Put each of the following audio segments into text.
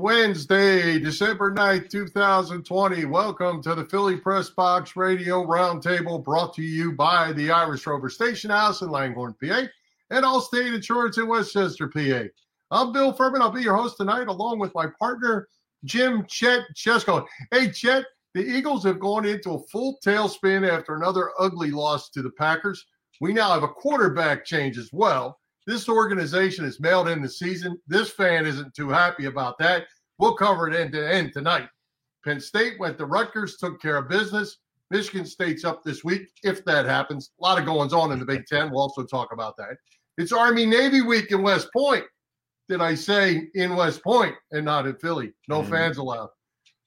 Wednesday, December 9th, 2020. Welcome to the Philly Press Box Radio Roundtable brought to you by the Irish Rover Station House in Langhorne, PA, and Allstate Insurance in West Chester, PA. I'm Bill Furman. I'll be your host tonight, along with my partner, Jim Chet Chesko. Hey, Chet, the Eagles have gone into a full tailspin after another ugly loss to the Packers. We now have a quarterback change as well. This organization is mailed in the season. This fan isn't too happy about that. We'll cover it end to end tonight. Penn State went to Rutgers, took care of business. Michigan State's up this week, if that happens. A lot of goings on in the Big Ten. We'll also talk about that. It's Army Navy week in West Point. Did I say in West Point and not in Philly? No mm-hmm. fans allowed.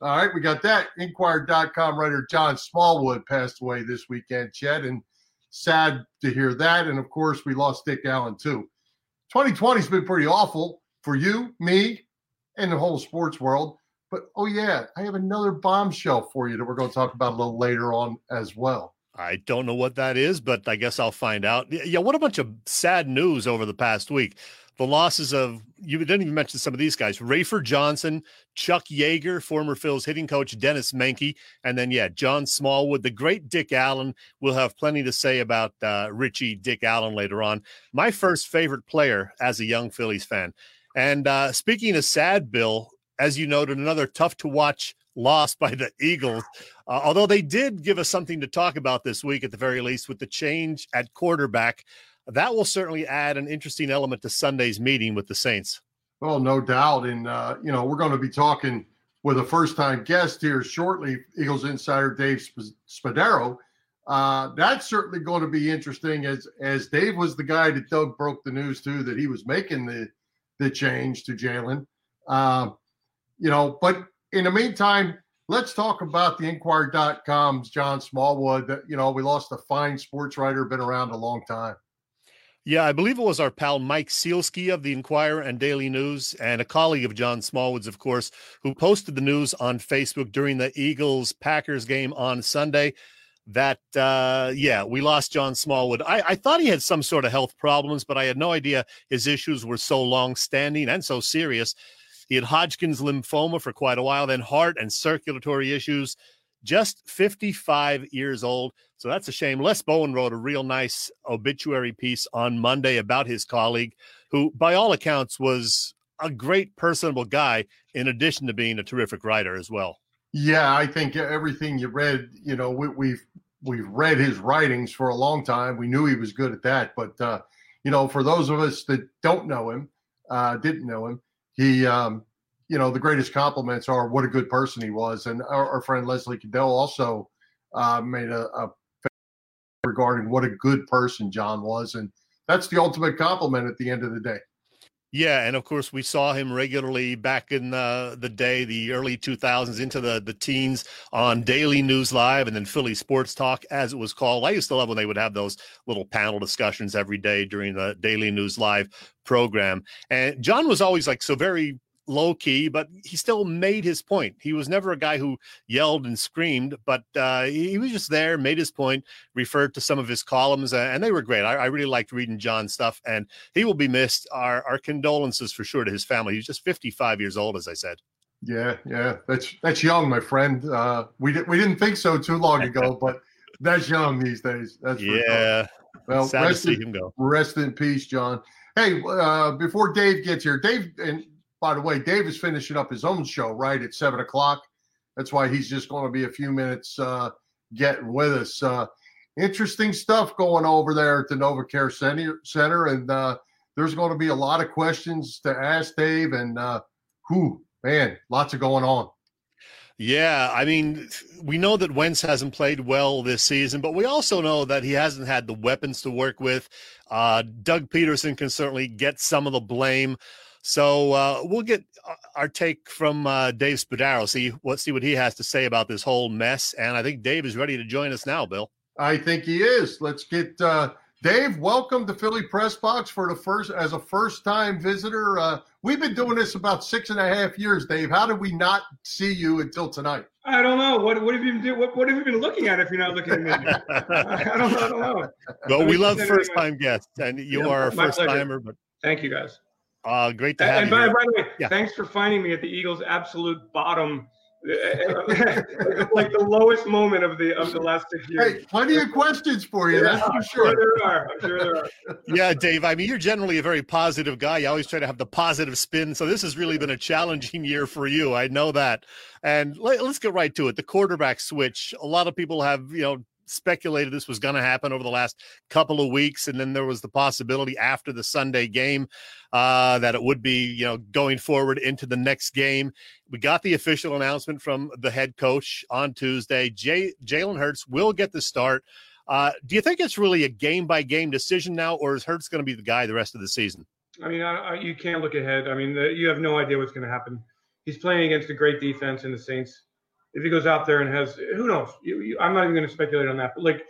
All right, we got that. Inquirer.com writer John Smallwood passed away this weekend, Chet, and sad to hear that. And of course, we lost Dick Allen too. 2020 has been pretty awful for you, me, and the whole sports world. But oh, yeah, I have another bombshell for you that we're going to talk about a little later on as well. I don't know what that is, but I guess I'll find out. Yeah, what a bunch of sad news over the past week the losses of you didn't even mention some of these guys Rafer Johnson, Chuck Yeager, former Phil's hitting coach Denis Menke, and then, yeah, John Smallwood, the great Dick Allen. We'll have plenty to say about uh, Richie Dick Allen later on. My first favorite player as a young Phillies fan. And uh, speaking of sad, Bill, as you noted, another tough to watch loss by the Eagles. Uh, although they did give us something to talk about this week, at the very least, with the change at quarterback that will certainly add an interesting element to Sunday's meeting with the Saints. Well, no doubt. And, uh, you know, we're going to be talking with a first time guest here shortly, Eagles insider Dave Spadaro. Uh, that's certainly going to be interesting as as Dave was the guy that Doug broke the news to that he was making the the change to Jalen. Uh, you know, but in the meantime, let's talk about the Inquirer.com's John Smallwood. That you know, we lost a fine sports writer, been around a long time. Yeah, I believe it was our pal Mike Sielski of the Inquirer and Daily News, and a colleague of John Smallwood's, of course, who posted the news on Facebook during the Eagles Packers game on Sunday. That, uh, yeah, we lost John Smallwood. I, I thought he had some sort of health problems, but I had no idea his issues were so long standing and so serious. He had Hodgkin's lymphoma for quite a while, then heart and circulatory issues just 55 years old. So that's a shame. Les Bowen wrote a real nice obituary piece on Monday about his colleague, who, by all accounts, was a great, personable guy, in addition to being a terrific writer as well. Yeah, I think everything you read, you know, we, we've we've read his writings for a long time. We knew he was good at that, but uh, you know, for those of us that don't know him, uh, didn't know him, he um, you know, the greatest compliments are what a good person he was. And our, our friend Leslie Gudel also uh, made a, a regarding what a good person John was. And that's the ultimate compliment at the end of the day. Yeah, and of course we saw him regularly back in the the day, the early 2000s into the the teens on Daily News Live and then Philly Sports Talk as it was called. I used to love when they would have those little panel discussions every day during the Daily News Live program. And John was always like so very low key, but he still made his point. He was never a guy who yelled and screamed, but uh, he was just there, made his point, referred to some of his columns, and they were great. I, I, really liked reading John's stuff, and he will be missed. Our, our condolences for sure to his family. He's just 55 years old, as I said. Yeah, yeah, that's that's young, my friend. Uh, we di- we didn't think so too long ago, but that's young these days. That's yeah. Well, Sad rest in, him go. Rest in peace, John. Hey, uh, before Dave gets here, Dave and by the way, Dave is finishing up his own show right at seven o'clock. That's why he's just going to be a few minutes uh, getting with us. Uh, interesting stuff going over there at the NovaCare Center, Center and uh, there's going to be a lot of questions to ask Dave. And uh, who, man, lots of going on. Yeah, I mean, we know that Wentz hasn't played well this season, but we also know that he hasn't had the weapons to work with. Uh, Doug Pederson can certainly get some of the blame. So uh, we'll get uh, our take from uh, Dave Spadaro. See what see what he has to say about this whole mess. And I think Dave is ready to join us now. Bill. I think he is. Let's get uh, Dave, welcome to Philly Press Box for the first as a first time visitor. Uh, we've been doing this about six and a half years, Dave. How did we not see you until tonight? I don't know. What what have you been do, what, what have you been looking at if you're not looking at me? I don't, I don't know. Well, we love first time guests, and you yeah, are a first timer. But thank you guys. Uh, great to have and you. And by, by, the way, yeah. thanks for finding me at the Eagles' absolute bottom like the lowest moment of the of the last six years. Hey, plenty of questions for you. Yeah, that's for sure. sure. there are. I'm sure there are. Yeah, Dave. I mean, you're generally a very positive guy. You always try to have the positive spin. So this has really been a challenging year for you. I know that. And let, us get right to it. The quarterback switch. A lot of people have, you know, speculated this was going to happen over the last couple of weeks, and then there was the possibility after the Sunday game uh, that it would be, you know, going forward into the next game. We got the official announcement from the head coach on Tuesday. Jay, Jalen Hurts will get the start. Uh, do you think it's really a game by game decision now, or is Hurts going to be the guy the rest of the season? I mean, I, I, you can't look ahead. I mean, the, you have no idea what's going to happen. He's playing against a great defense in the Saints if he goes out there and has who knows? You, you, I'm not even going to speculate on that. But like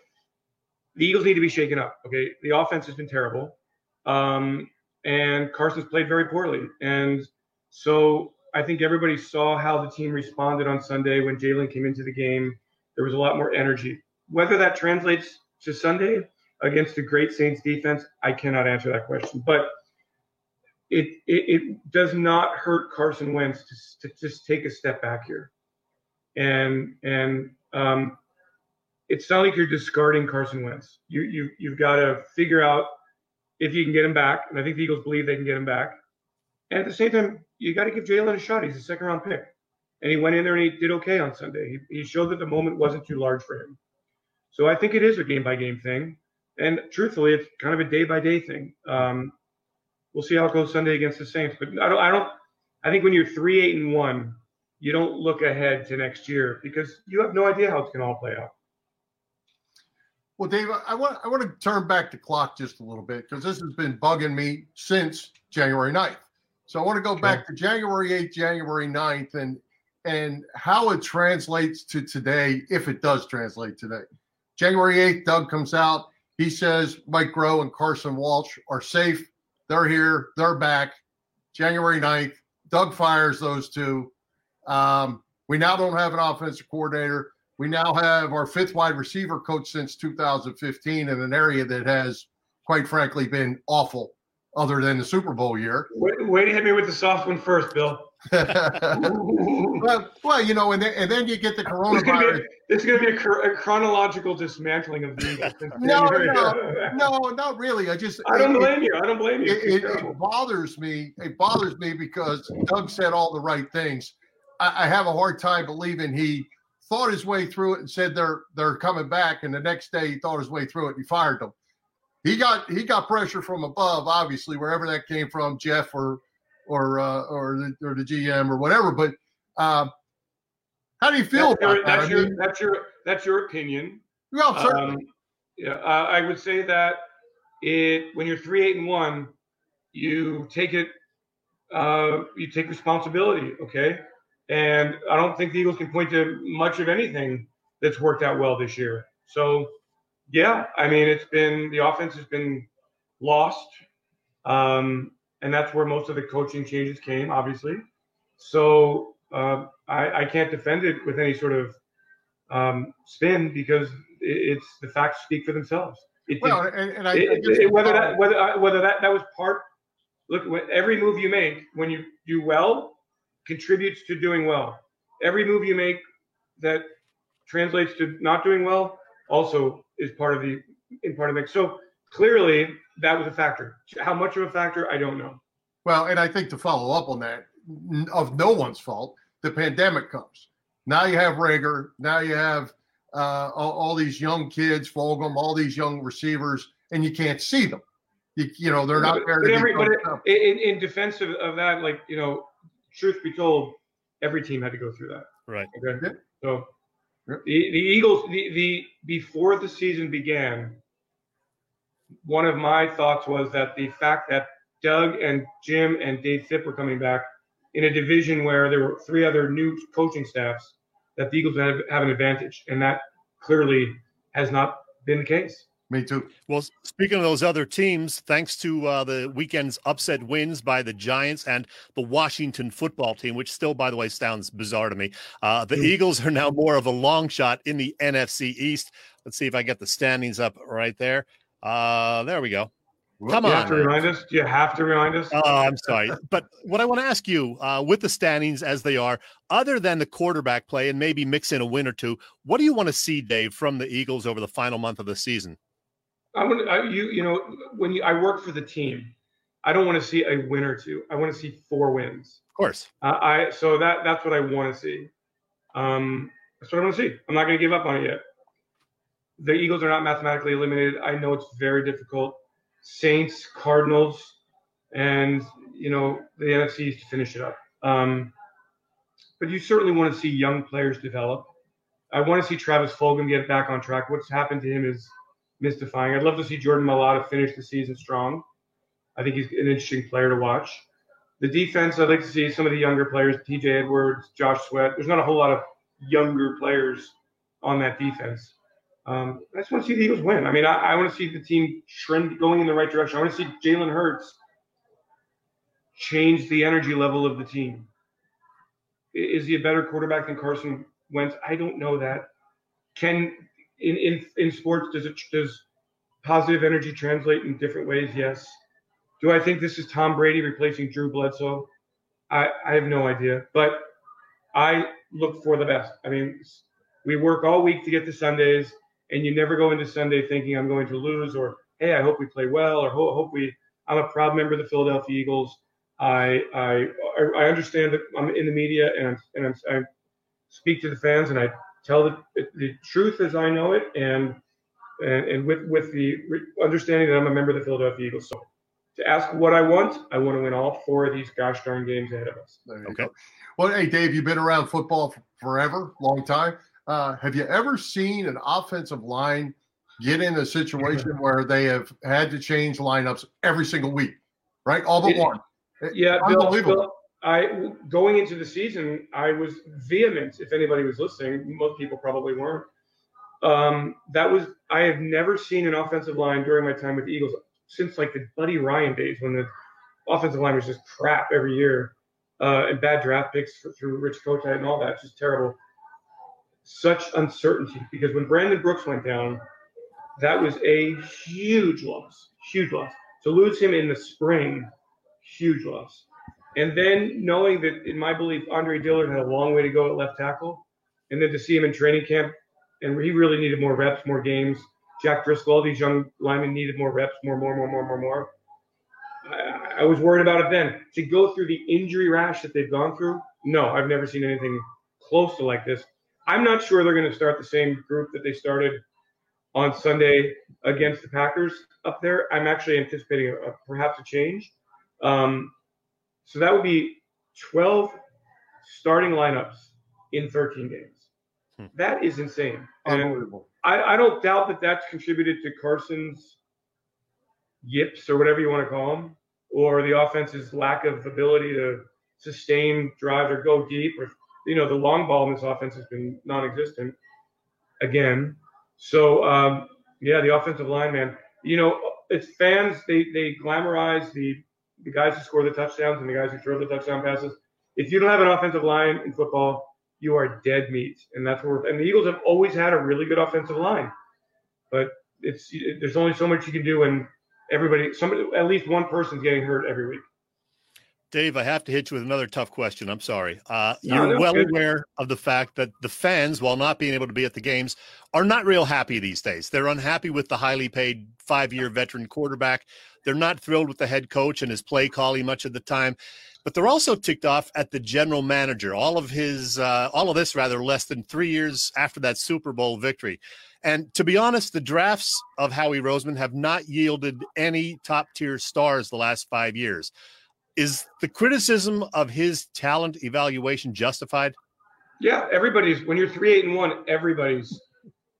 the Eagles need to be shaken up. Okay, the offense has been terrible, um, and Carson's played very poorly, and so I think everybody saw how the team responded on Sunday when Jalen came into the game. There was a lot more energy. Whether that translates to Sunday against the great Saints defense, I cannot answer that question. But it, it, it does not hurt Carson Wentz to, to just take a step back here and and um, it's not like you're discarding Carson Wentz. You you you've got to figure out if you can get him back, and I think the Eagles believe they can get him back. And at the same time, you got to give Jalen a shot. He's a second round pick, and he went in there and he did okay on Sunday. He he showed that the moment wasn't too large for him. So I think it is a game by game thing, and truthfully, it's kind of a day by day thing. Um, we'll see how it goes Sunday against the Saints, but I don't I don't I think when you're three eight and one you don't look ahead to next year because you have no idea how it's going to all play out. Well, Dave, I want I want to turn back the clock just a little bit because this has been bugging me since January 9th. So I want to go okay. back to January 8th, January 9th, and and how it translates to today, if it does translate today. January 8th, Doug comes out. He says Mike Groh and Carson Walsh are safe. They're here. They're back. January 9th, Doug fires those two. Um, we now don't have an offensive coordinator. We now have our fifth wide receiver coach since 2015 in an area that has, quite frankly, been awful, other than the Super Bowl year. Wait, wait to hit me with the soft one first, Bill. well, well, you know, and then, and then you get the coronavirus. It's going to be, a, a, chronological dismantling of the no, no, no, not really. I just I don't it, blame you. I don't blame you. It, it, it bothers me. It bothers me because Doug said all the right things I, I have a hard time believing he thought his way through it and said they're they're coming back, and the next day he thought his way through it and he fired them. He got he got pressure from above, obviously, wherever that came from, Jeff or or uh, or the, or the GM or whatever. But uh, how do you feel that's your, that's, your, mean, that's your that's your opinion. Well, certainly. Um, yeah, uh, I would say that it when you're three eight and one, you take it, uh, you take responsibility. Okay, and I don't think the Eagles can point to much of anything that's worked out well this year. So, yeah, I mean, it's been the offense has been lost. Um, and that's where most of the coaching changes came, obviously. So uh, I, I, can't defend it with any sort of um, spin because it, it's the facts speak for themselves. It, well, and, and I, it, whether that whether whether that that was part. Look, every move you make, when you do well, contributes to doing well. Every move you make that translates to not doing well also is part of the in part of it. So clearly that was a factor. How much of a factor, I don't know. Well, and I think to follow up on that, of no one's fault, the pandemic comes. Now you have Reagor. Now you have uh, all, all, these young kids, Fulgham, all these young receivers, and you can't see them. You, you know, they're not there. But, every, but in, in defense of, of that, like, you know, truth be told, every team had to go through that. Right. Okay. So the, the Eagles, the, the before the season began, one of my thoughts was that the fact that Doug and Jim and Dave Fipp were coming back in a division where there were three other new coaching staffs, that the Eagles have, have an advantage, and that clearly has not been the case. Me too. Well, speaking of those other teams, thanks to uh, the weekend's upset wins by the Giants and the Washington football team, which still, by the way, sounds bizarre to me, uh, the mm. Eagles are now more of a long shot in the NFC East. Let's see if I get the standings up right there. Uh, there we go. Come on. You have to remind us. You have to remind us. Oh, I'm sorry. but what I want to ask you uh, with the standings as they are, other than the quarterback play and maybe mix in a win or two, what do you want to see, Dave, from the Eagles over the final month of the season? I want I, you. You know, when you, I work for the team, I don't want to see a win or two. I want to see four wins. Of course. Uh, I so that that's what I want to see. Um, that's what I want to see. I'm not going to give up on it yet. The Eagles are not mathematically eliminated. I know it's very difficult. Saints, Cardinals, and you know the NFC to finish it up. Um, but you certainly want to see young players develop. I want to see Travis Fulgham get back on track. What's happened to him is mystifying. I'd love to see Jordan Mailata finish the season strong. I think he's an interesting player to watch. The defense, I'd like to see some of the younger players, TJ Edwards, Josh Sweat. There's not a whole lot of younger players on that defense. Um, I just want to see the Eagles win. I mean, I, I want to see the team trend going in the right direction. I want to see Jalen Hurts change the energy level of the team. Is he a better quarterback than Carson Wentz? I don't know that. Can in in in sports does it does positive energy translate in different ways? Yes. Do I think this is Tom Brady replacing Drew Bledsoe? I I have no idea, but I look for the best. I mean, we work all week to get to Sundays, and you never go into Sunday thinking I'm going to lose or hey, I hope we play well or hope we. I'm a proud member of the Philadelphia Eagles. I I I understand that I'm in the media and I'm, and I'm, I speak to the fans and I tell the, the truth as I know it, and and, and with with the understanding that I'm a member of the Philadelphia Eagles. So to ask what I want, I want to win all four of these gosh darn games ahead of us. Okay. Go. Well, hey Dave, you've been around football forever, long time. Uh, have you ever seen an offensive line get in a situation where they have had to change lineups every single week, right? All but one. Yeah, Bill, Bill, I going into the season, I was vehement. If anybody was listening, most people probably weren't. Um, that was I have never seen an offensive line during my time with the Eagles since like the Buddy Ryan days when the offensive line was just crap every year uh, and bad draft picks for, through Rich Kotite and all that, just terrible. Such uncertainty because when Brandon Brooks went down, that was a huge loss, huge loss. To lose him in the spring, huge loss. And then knowing that, in my belief, Andre Dillard had a long way to go at left tackle, and then to see him in training camp, and he really needed more reps, more games. Jack Driscoll, all these young linemen needed more reps, more, more, more, more, more, more. I, I was worried about it then. To go through the injury rash that they've gone through, no, I've never seen anything close to like this. I'm not sure they're going to start the same group that they started on Sunday against the Packers up there. I'm actually anticipating a, a, perhaps a change. Um, so that would be 12 starting lineups in 13 games. Hmm. That is insane. Unbelievable. I, I don't doubt that that's contributed to Carson's yips or whatever you want to call them, or the offense's lack of ability to sustain drives or go deep, or you know the long ball in this offense has been non-existent again. So um, yeah, the offensive line, man. You know, it's fans. They they glamorize the the guys who score the touchdowns and the guys who throw the touchdown passes. If you don't have an offensive line in football, you are dead meat, and that's where. And the Eagles have always had a really good offensive line, but it's there's only so much you can do and everybody, somebody, at least one person's getting hurt every week. Dave, I have to hit you with another tough question. I'm sorry. Uh, you're well good. aware of the fact that the fans, while not being able to be at the games, are not real happy these days. They're unhappy with the highly paid five year veteran quarterback. They're not thrilled with the head coach and his play calling much of the time, but they're also ticked off at the general manager. All of his, uh, all of this rather, less than three years after that Super Bowl victory. And to be honest, the drafts of Howie Roseman have not yielded any top tier stars the last five years. Is the criticism of his talent evaluation justified? Yeah, everybody's when you're three, eight, and one, everybody's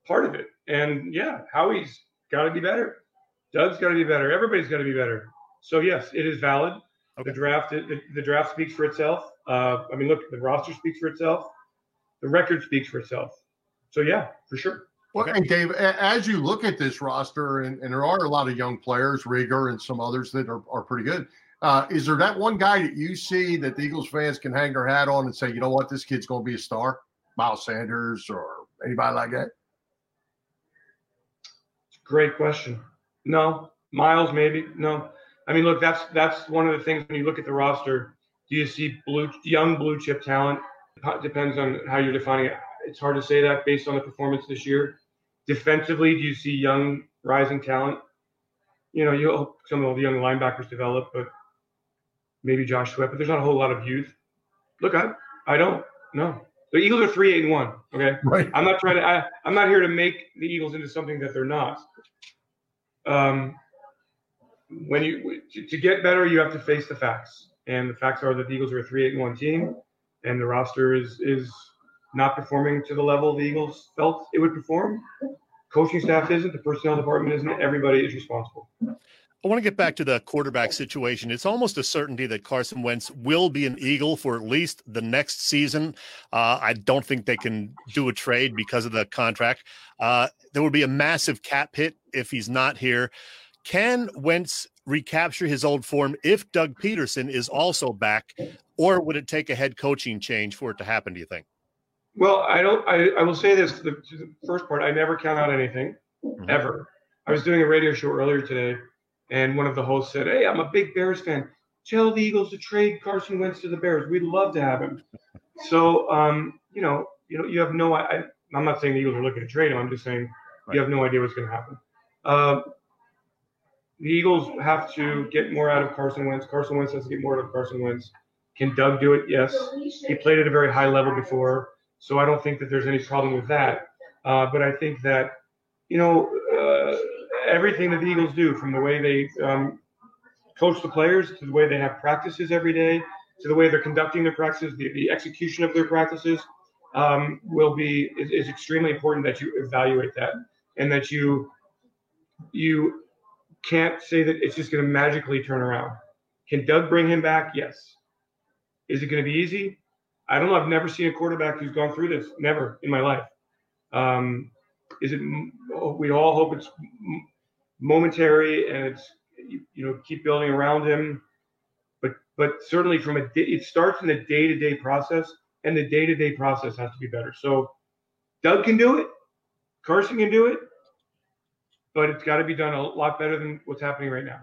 part of it. And yeah, Howie's got to be better. Doug's got to be better. Everybody's got to be better. So yes, it is valid. Okay. The draft, the, the, draft speaks for itself. Uh, I mean, look, the roster speaks for itself. The record speaks for itself. So yeah, for sure. Well, Okay. and Dave, as you look at this roster, and, and there are a lot of young players, Reagor and some others that are, are pretty good. Uh, is there that one guy that you see that the Eagles fans can hang their hat on and say, you know what, this kid's going to be a star? Miles Sanders or anybody like that? Great question. No, Miles maybe. No, I mean, look, that's that's one of the things when you look at the roster. Do you see blue young blue chip talent? Depends on how you're defining it. It's hard to say that based on the performance this year. Defensively, do you see young rising talent? You know, you hope some of the young linebackers develop, but maybe Josh Sweat. But there's not a whole lot of youth. Look, I I don't know. The Eagles are three eight and one. Okay. Right. I'm not trying to. I, I'm not here to make the Eagles into something that they're not. Um, when you to, get better, you have to face the facts, and the facts are that the Eagles are a three eight and one team, and the roster is is not performing to the level the Eagles felt it would perform. Coaching staff isn't. The personnel department isn't. Everybody is responsible. I want to get back to the quarterback situation. It's almost a certainty that Carson Wentz will be an Eagle for at least the next season. Uh, I don't think they can do a trade because of the contract. Uh, there would be a massive cap hit if he's not here. Can Wentz recapture his old form if Doug Pederson is also back, or would it take a head coaching change for it to happen? Do you think? Well, I don't. I, I will say this: the, the first part, I never count out anything, Mhm. ever. I was doing a radio show earlier today, and one of the hosts said, "Hey, I'm a big Bears fan. Tell the Eagles to trade Carson Wentz to the Bears. We'd love to have him." So, um, you know, you know, you have no. I, I'm not saying the Eagles are looking to trade him. I'm just saying Right. you have no idea what's going to happen. Uh, the Eagles have to get more out of Carson Wentz. Carson Wentz has to get more out of Carson Wentz. Can Doug do it? Yes. He played at a very high level before, so I don't think that there's any problem with that. Uh, but I think that, you know, everything that the Eagles do, from the way they um, coach the players to the way they have practices every day to the way they're conducting their practices, the, the execution of their practices, um, will be is, is extremely important that you evaluate that and that you you can't say that it's just going to magically turn around. Can Doug bring him back? Yes. Is it going to be easy? I don't know. I've never seen a quarterback who's gone through this. Never in my life. Um, is it? We all hope it's momentary and it's you, you know keep building around him. But but certainly from a day, it starts in the day to day process, and the day to day process has to be better. So Doug can do it. Carson can do it. But it's got to be done a lot better than what's happening right now.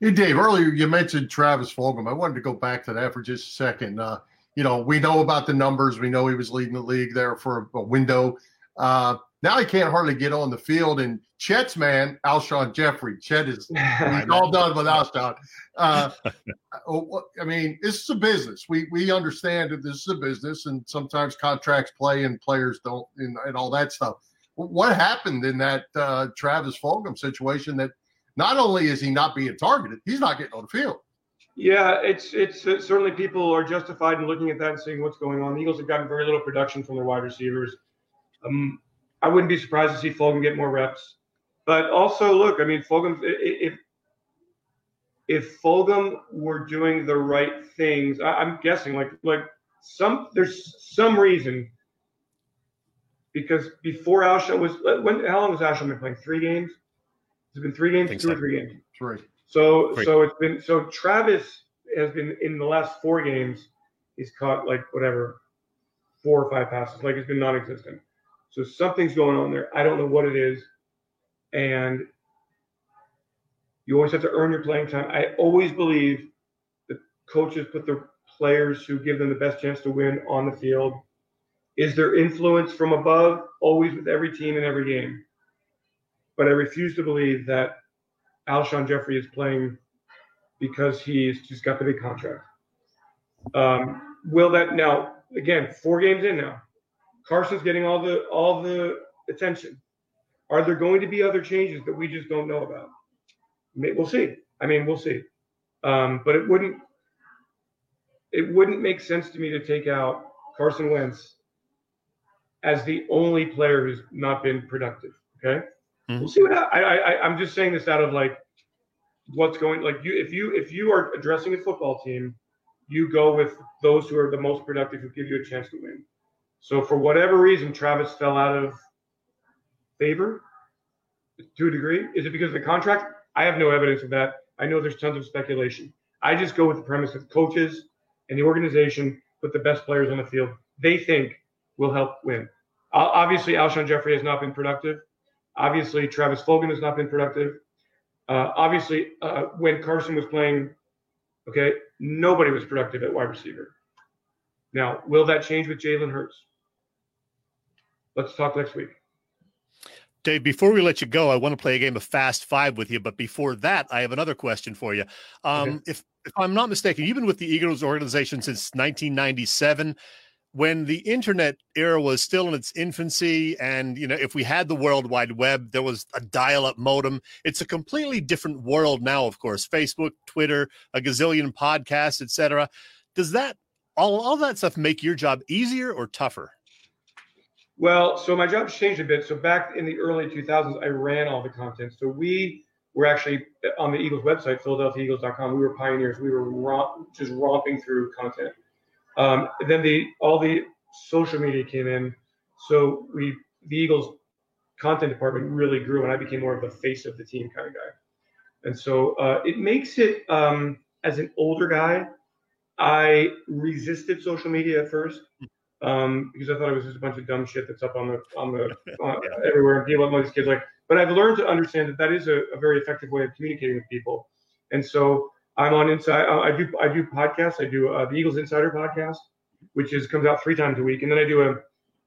Hey, Dave, earlier you mentioned Travis Fulgham. I wanted to go back to that for just a second. Uh, you know, we know about the numbers. We know he was leading the league there for a, a window. Uh, now he can't hardly get on the field. And Chet's man, Alshon Jeffery. Chet is he's all done with Alshon. Uh, oh, I mean, this is a business. We we understand that this is a business, and sometimes contracts play and players don't, and, and all that stuff. What happened in that uh, Travis Fulgham situation that not only is he not being targeted, he's not getting on the field. Yeah, it's it's uh, certainly people are justified in looking at that and seeing what's going on. The Eagles have gotten very little production from their wide receivers. Um, I wouldn't be surprised to see Fulgham get more reps, but also look, I mean, Fulgham if if Fulgham were doing the right things, I, I'm guessing like like some there's some reason because before Alshon was when how long has Alshon been playing? Three games. It's been three games? Two so. or three games? Three. So Great. so it's been so Travis has been in the last four games. He's caught like whatever four or five passes. Like it's been non-existent. So something's going on there. I don't know what it is, and you always have to earn your playing time. I always believe the coaches put the players who give them the best chance to win on the field. Is there influence from above? Always with every team in every game. But I refuse to believe that Alshon Jeffery is playing because he's just got the big contract. Um, will that now again four games in now? Carson's getting all the all the attention. Are there going to be other changes that we just don't know about? We'll see. I mean, we'll see. Um, but it wouldn't it wouldn't make sense to me to take out Carson Wentz as the only player who's not been productive. Okay, Mhm. we'll see what I, I I I'm just saying this out of like what's going like you if you if you are addressing a football team, you go with those who are the most productive who give you a chance to win. So for whatever reason, Travis fell out of favor to a degree? Is it because of the contract? I have no evidence of that. I know there's tons of speculation. I just go with the premise that coaches and the organization put the best players on the field they think will help win. Obviously, Alshon Jeffery has not been productive. Obviously, Travis Fulgham has not been productive. Uh, obviously, uh, when Carson was playing, okay, nobody was productive at wide receiver. Now, will that change with Jalen Hurts? Let's talk next week. Dave, before we let you go, I want to play a game of Fast Five with you. But before that, I have another question for you. Um, okay. if, if I'm not mistaken, you've been with the Eagles organization since 1997 when the internet era was still in its infancy and you know if we had the world wide web there was a dial-up modem it's a completely different world now of course facebook twitter a gazillion podcasts etc does that all, all that stuff make your job easier or tougher well so my job's changed a bit. So back in the early 2000s i ran all the content. So we were actually on the eagles website philadelphiaeagles.com we were pioneers. We were romp, just romping through content. Um, then the all the social media came in, so we the Eagles content department really grew, and I became more of the face of the team kind of guy. And so uh, it makes it um, as an older guy, I resisted social media at first um, because I thought it was just a bunch of dumb shit that's up on the on the uh, everywhere, and people, these kids like. But I've learned to understand that that is a, a very effective way of communicating with people, and so I'm on inside. Uh, I do I do podcasts. I do uh, the Eagles Insider podcast, which is comes out three times a week, and then I do a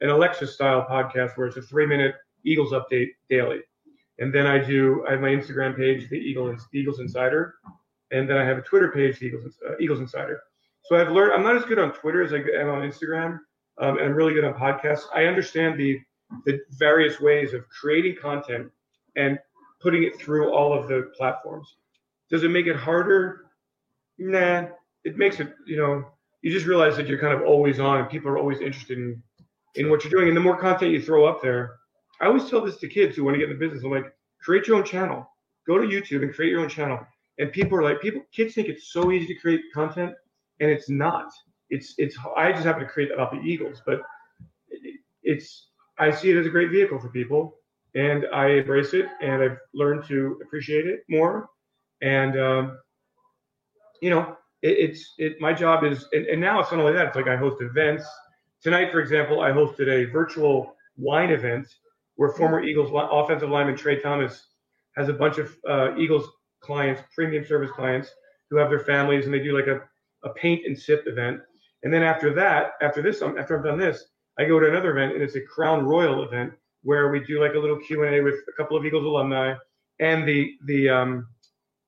an Alexa style podcast where it's a three minute Eagles update daily. And then I do I have my Instagram page, the Eagles Eagles Insider, and then I have a Twitter page, the Eagles uh, Eagles Insider. So I've learned I'm not as good on Twitter as I am on Instagram, um, and I'm really good on podcasts. I understand the the various ways of creating content and putting it through all of the platforms. Does it make it harder? Nah. It makes it, you know, you just realize that you're kind of always on and people are always interested in in what you're doing. And the more content you throw up there, I always tell this to kids who want to get in the business. I'm like, create your own channel. Go to YouTube and create your own channel. And people are like, people, kids think it's so easy to create content, and it's not. It's it's. I just happen to create about the Eagles, but it's. I see it as a great vehicle for people, and I embrace it, and I've learned to appreciate it more. And um, you know, it, it's it. My job is, and, and now it's not only that. It's like I host events. Tonight, for example, I hosted a virtual wine event where former Eagles offensive lineman Tra Thomas has a bunch of uh, Eagles clients, premium service clients, who have their families, and they do like a, a paint and sip event. And then after that, after this, um, after I've done this, I go to another event, and it's a Crown Royal event where we do like a little Q and A with a couple of Eagles alumni and the the um,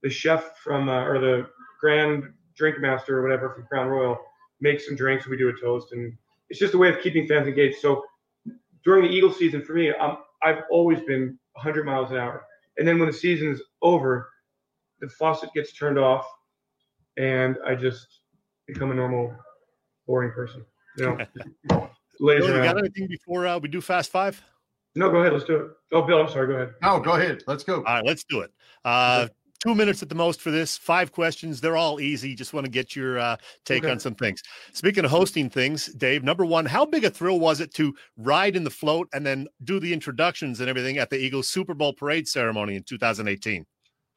the chef from uh, or the grand drink master or whatever from Crown Royal makes some drinks. We do a toast, and it's just a way of keeping fans engaged. So during the Eagle season, for me, I'm, I've always been 100 miles an hour. And then when the season is over, the faucet gets turned off, and I just become a normal, boring person. Yeah. know, lays Bill, you got anything before uh, we do Fast Five? No, go ahead. Let's do it. Oh, Bill, I'm sorry. Go ahead. No, go ahead. Let's go. All right, let's do it. Uh, two minutes at the most for this. Five questions. They're all easy. Just want to get your uh, take okay. on some things. Speaking of hosting things, Dave, number one, how big a thrill was it to ride in the float and then do the introductions and everything at the Eagles Super Bowl parade ceremony in 2018?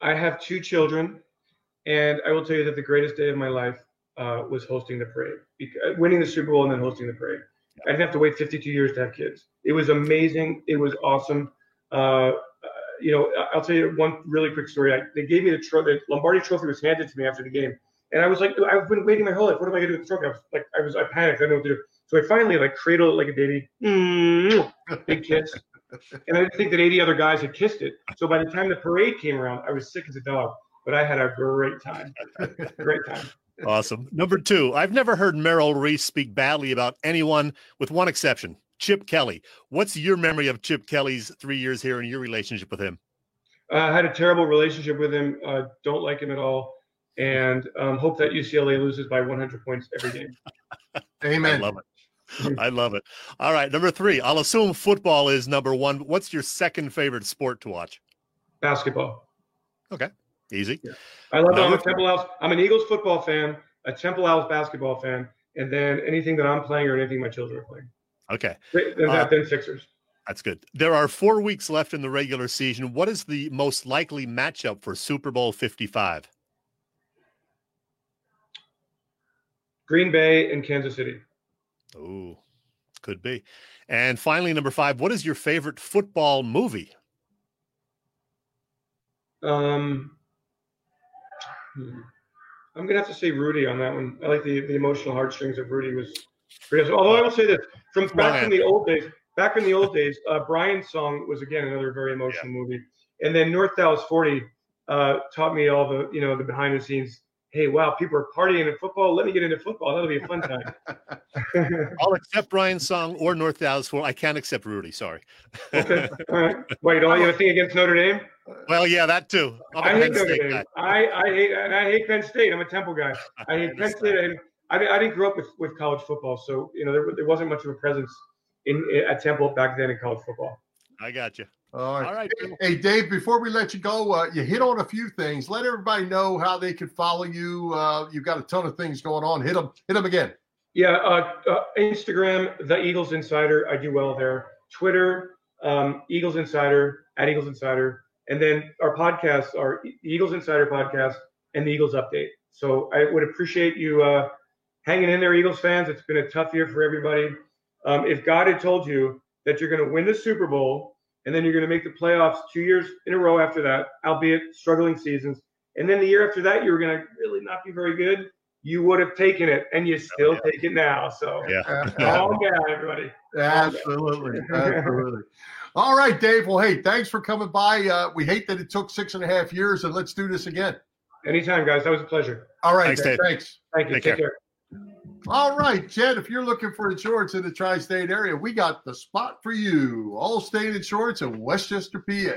I have two children, and I will tell you that the greatest day of my life uh, was hosting the parade, winning the Super Bowl and then hosting the parade. I didn't have to wait 52 years to have kids. It was amazing. It was awesome. Uh, you know, I'll tell you one really quick story. I, they gave me the trophy. The Lombardi Trophy was handed to me after the game, and I was like, I've been waiting my whole life. What am I gonna do with the trophy? I was like, I was, I panicked. I didn't know what to do. So I finally like cradled it like a baby, mm-hmm. big kiss, and I didn't think that 80 other guys had kissed it. So by the time the parade came around, I was sick as a dog, but I had a great time. great time. Awesome. Number two, I've never heard Merrill Reese speak badly about anyone, with one exception. Chip Kelly. What's your memory of Chip Kelly's three years here and your relationship with him? Uh, I had a terrible relationship with him. Uh, don't like him at all, and um, hope that UCLA loses by 100 points every game. Amen. I love it. I love it. All right, number three. I'll assume football is number one. What's your second favorite sport to watch? Basketball. Okay, easy. Yeah. I love. I'm a Temple Owls. I'm an Eagles football fan, a Temple Owls basketball fan, and then anything that I'm playing or anything my children are playing. Okay. Then, uh, then Sixers. That's good. There are four weeks left in the regular season. What is the most likely matchup for Super Bowl 55? Green Bay and Kansas City. Oh, could be. And finally, number five, what is your favorite football movie? Um, hmm. I'm gonna have to say Rudy on that one. I like the, the emotional heartstrings of Rudy was. Although I will say this, from back in the old days, back in the old days, uh, Brian's song was again another very emotional yeah. movie, and then North Dallas 40 uh, taught me all the you know the behind the scenes hey, wow, people are partying in football. Let me get into football. That'll be a fun time. I'll accept Brian's song or North Dallas for. I can't accept Rudy. Sorry. okay. All right. Wait, don't you have a thing against Notre Dame? Well, yeah, that too. i hate Notre State Dame. Guy. I, I hate and I hate Penn State. I'm a Temple guy. I hate Penn State. I, I, I didn't grow up with, with college football, so you know there, there wasn't much of a presence in at Temple back then in college football. I got you. All right. All right. Hey, Dave, before we let you go, uh, you hit on a few things. Let everybody know how they can follow you. Uh, you've got a ton of things going on. Hit them, hit them again. Yeah. Uh, uh Instagram, The Eagles Insider. I do well there. Twitter, um, Eagles Insider, at Eagles Insider. And then our podcasts are Eagles Insider Podcast and the Eagles Update. So I would appreciate you uh, hanging in there, Eagles fans. It's been a tough year for everybody. Um, if God had told you that you're going to win the Super Bowl and then you're going to make the playoffs two years in a row after that, albeit struggling seasons. And then the year after that, you were going to really not be very good. You would have taken it, and you still yeah. take it now. So, yeah, calm down, everybody. Absolutely, absolutely. All right, Dave. Well, hey, thanks for coming by. Uh, we hate that it took six and a half years, and let's do this again. Anytime, guys. That was a pleasure. All right, thanks. Dave. Thanks. Thank you. Take, take care. care. All right, Jed, if you're looking for insurance in the tri state area, we got the spot for you. Allstate Insurance in West Chester, PA.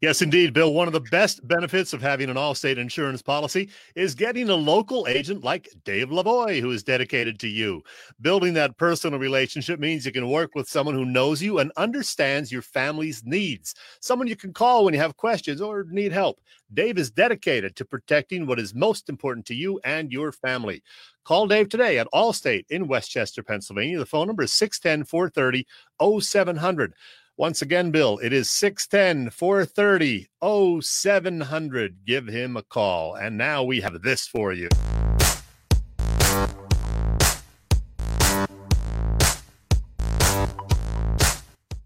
Yes, indeed, Bill. One of the best benefits of having an Allstate insurance policy is getting a local agent like Dave Lavoy, who is dedicated to you. Building that personal relationship means you can work with someone who knows you and understands your family's needs, someone you can call when you have questions or need help. Dave is dedicated to protecting what is most important to you and your family. Call Dave today at Allstate in West Chester, Pennsylvania. The phone number is 610 430 0700. Once again, Bill, it is 610 430 0700. Give him a call. And now we have this for you.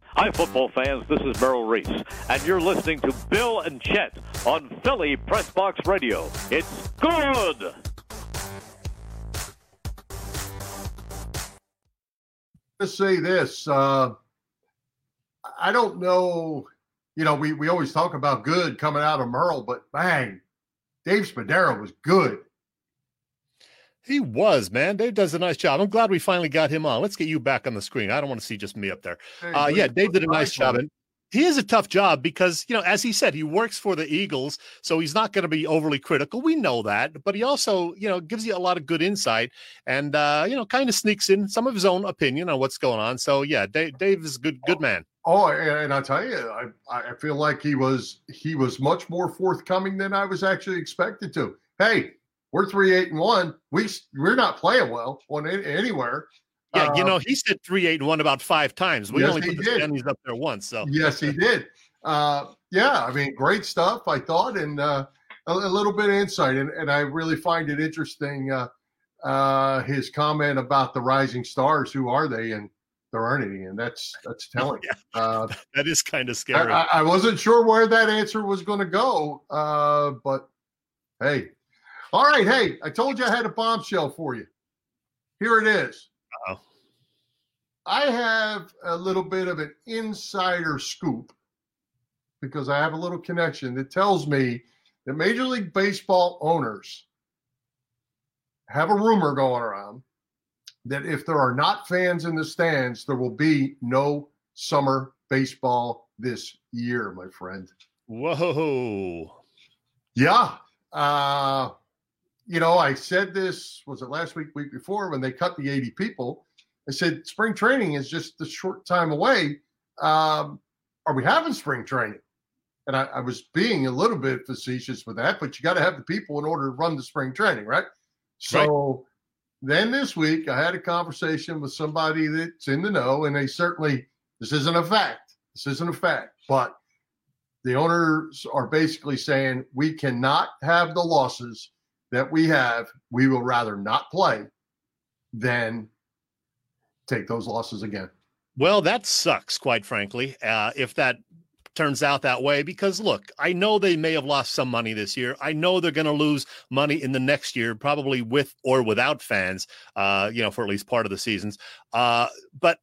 Hi, football fans. This is Merrill Reese, and you're listening to Bill and Chet on Philly Press Box Radio. It's good. Let's say this. Uh, I don't know. You know, we, we always talk about good coming out of Merrill, but bang, Dave Spadaro was good. He was, man. Dave does a nice job. I'm glad we finally got him on. Let's get you back on the screen. I don't want to see just me up there. Hey, uh, yeah, Dave did a nice job. And he is a tough job because, you know, as he said, he works for the Eagles, so he's not going to be overly critical. We know that, but he also, you know, gives you a lot of good insight and, uh, you know, kind of sneaks in some of his own opinion on what's going on. So, yeah, Dave, Dave is a good, good man. Oh, and I tell you, I, I feel like he was he was much more forthcoming than I was actually expected to. Hey, we're three eight and one. We we're not playing well on anywhere. Yeah, uh, you know, he said three eight and one about five times. We yes, only put the standings up there once. So yes, he did. Uh, yeah, I mean, great stuff. I thought, and uh, a, a, little bit of insight, and, and I really find it interesting. Uh, uh, his comment about the rising stars. Who are they? And there aren't any, and that's that's telling. yeah, uh, that is kind of scary. I, I, wasn't sure where that answer was going to go, uh, but hey, all right. Hey, I told you I had a bombshell for you. Here it is. Uh-oh. I have a little bit of an insider scoop because I have a little connection that tells me that Major League Baseball owners have a rumor going around that if there are not fans in the stands, there will be no summer baseball this year, my friend. Whoa. Yeah. Uh, you know, I said this, was it last week, week before, when they cut the 80 people? I said, spring training is just a short time away. Um, are we having spring training? And I, I was being a little bit facetious with that, but you got to have the people in order to run the spring training, right? So then this week, I had a conversation with somebody that's in the know, and they certainly This isn't a fact. This isn't a fact. But the owners are basically saying we cannot have the losses that we have. We will rather not play than take those losses again. Well, that sucks, quite frankly, uh, if that turns out that way. Because look, I know they may have lost some money this year. I know they're going to lose money in the next year, probably with or without fans, uh, you know, for at least part of the seasons. Uh, but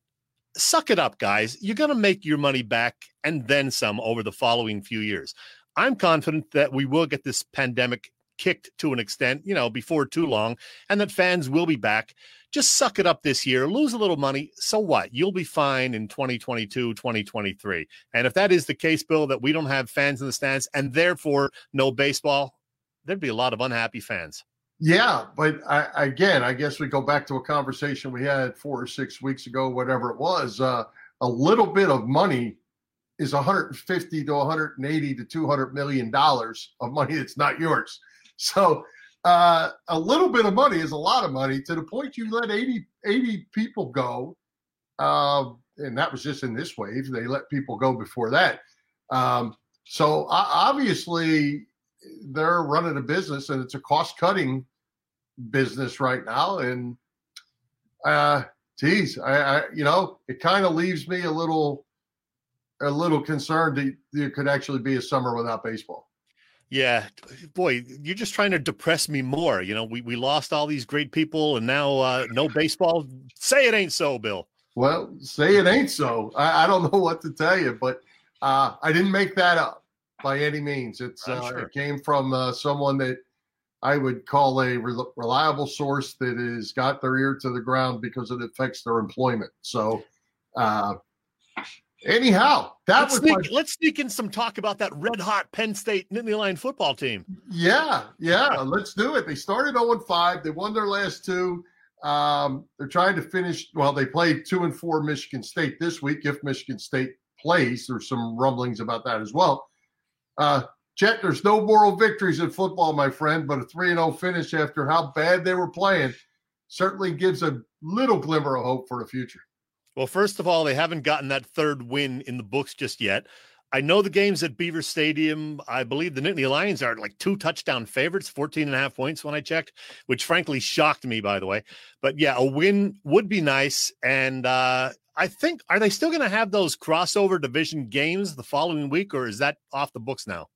suck it up, guys. You're going to make your money back and then some over the following few years. I'm confident that we will get this pandemic kicked to an extent, you know, before too long, and that fans will be back. Just suck it up this year, lose a little money. So what? You'll be fine in 2022, 2023. And if that is the case, Bill, that we don't have fans in the stands and therefore no baseball, there'd be a lot of unhappy fans. Yeah, but I, again, I guess we go back to a conversation we had four or six weeks ago, whatever it was. Uh, a little bit of money is 150 to 180 to 200 million dollars of money that's not yours. So uh, a little bit of money is a lot of money to the point you let 80, 80 people go. Uh, and that was just in this wave. They let people go before that. Um, so uh, obviously they're running a business and it's a cost cutting business right now. And uh, geez, I, I you know, it kind of leaves me a little, a little concerned that there could actually be a summer without baseball. Yeah, boy, you're just trying to depress me more. You know, we, we lost all these great people and now uh, no baseball. Say it ain't so, Bill. Well, say it ain't so. I, I don't know what to tell you, but uh, I didn't make that up by any means. It's uh, sure. it came from uh, someone that I would call a re- reliable source that has got their ear to the ground because it affects their employment. So, uh, anyhow, that let's was sneak, my, let's sneak in some talk about that red hot Penn State Nittany Lion football team. Yeah, yeah, let's do it. They started 0 5. They won their last two. Um, they're trying to finish. Well, they played two and four Michigan State this week. If Michigan State plays, there's some rumblings about that as well. Uh, Chet, there's no moral victories in football, my friend, but a 3 0 finish after how bad they were playing certainly gives a little glimmer of hope for the future. Well, first of all, they haven't gotten that third win in the books just yet. I know the games at Beaver Stadium. I believe the Nittany Lions are like two touchdown favorites, 14 and a half points when I checked, which frankly shocked me, by the way. But yeah, a win would be nice. And uh, I think, are they still going to have those crossover division games the following week, or is that off the books now?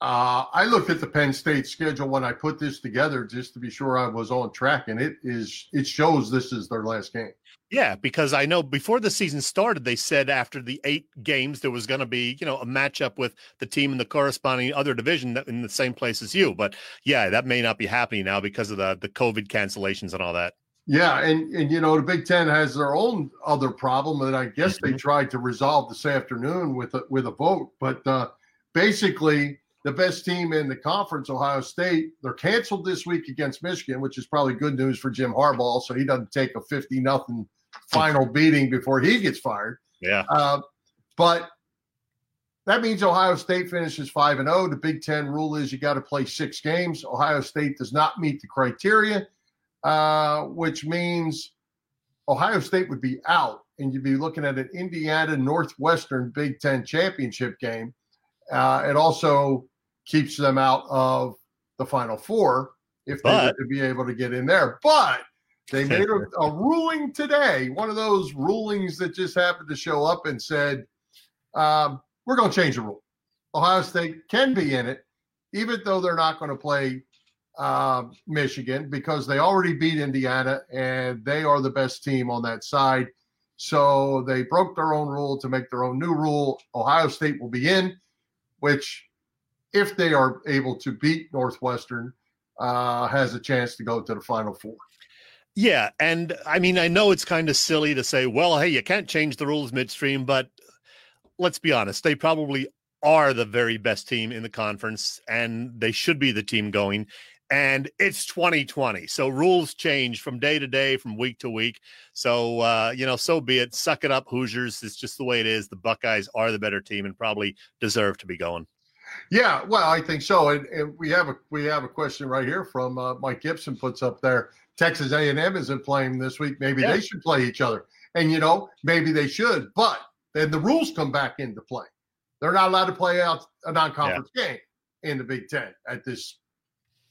Uh, I looked at the Penn State schedule when I put this together just to be sure I was on track, and it is it shows this is their last game. Yeah, because I know before the season started, they said after the eight games there was going to be you know a matchup with the team in the corresponding other division in the same place as you. But yeah, that may not be happening now because of the the COVID cancellations and all that. Yeah, and and you know the Big Ten has their own other problem that I guess mm-hmm. they tried to resolve this afternoon with a, with a vote, but uh, basically the best team in the conference, Ohio State. They're canceled this week against Michigan, which is probably good news for Jim Harbaugh, so he doesn't take a fifty nothing final beating before he gets fired. Yeah, uh, but that means Ohio State finishes five and zero. Oh. The Big Ten rule is you got to play six games. Ohio State does not meet the criteria, uh, which means Ohio State would be out, and you'd be looking at an Indiana Northwestern Big Ten championship game. Uh, it also keeps them out of the Final Four if they were to be able to get in there. But they made a, a, ruling today, one of those rulings that just happened to show up and said, um, we're going to change the rule. Ohio State can be in it, even though they're not going to play uh, Michigan because they already beat Indiana and they are the best team on that side. So they broke their own rule to make their own new rule. Ohio State will be in, which if they are able to beat Northwestern, uh, has a chance to go to the Final Four. Yeah, and I mean, I know it's kind of silly to say, well, hey, you can't change the rules midstream, but let's be honest, they probably are the very best team in the conference, and they should be the team going. And it's 2020, so rules change from day to day, from week to week. So uh, you know, so be it. Suck it up, Hoosiers. It's just the way it is. The Buckeyes are the better team and probably deserve to be going. Yeah, well, I think so. And, and we have a we have a question right here from uh, Mike Gibson puts up there. Texas A&M isn't playing this week. Maybe yeah. they should play each other. And, you know, maybe they should, but then the rules come back into play. They're not allowed to play out a non conference yeah. game in the Big Ten at this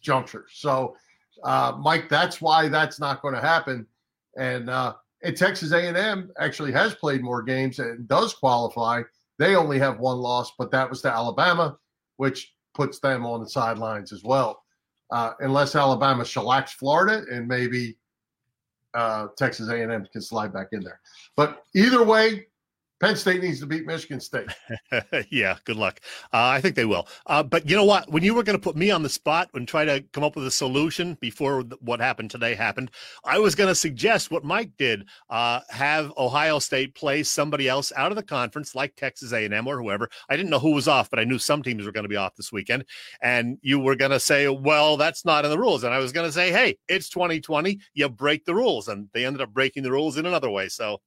juncture. So, uh, Mike, that's why that's not going to happen. And, uh, and Texas A&M actually has played more games and does qualify. They only have one loss, but that was to Alabama, which puts them on the sidelines as well. Uh, unless Alabama shellacks Florida and maybe uh, Texas A&M can slide back in there. But either way, Penn State needs to beat Michigan State. yeah, good luck. Uh, I think they will. Uh, but you know what? When you were going to put me on the spot and try to come up with a solution before what happened today happened, I was going to suggest what Mike did: uh, have Ohio State play somebody else out of the conference, like Texas A&M or whoever. I didn't know who was off, but I knew some teams were going to be off this weekend. And you were going to say, "Well, that's not in the rules," and I was going to say, "Hey, it's 2020. You break the rules," and they ended up breaking the rules in another way. So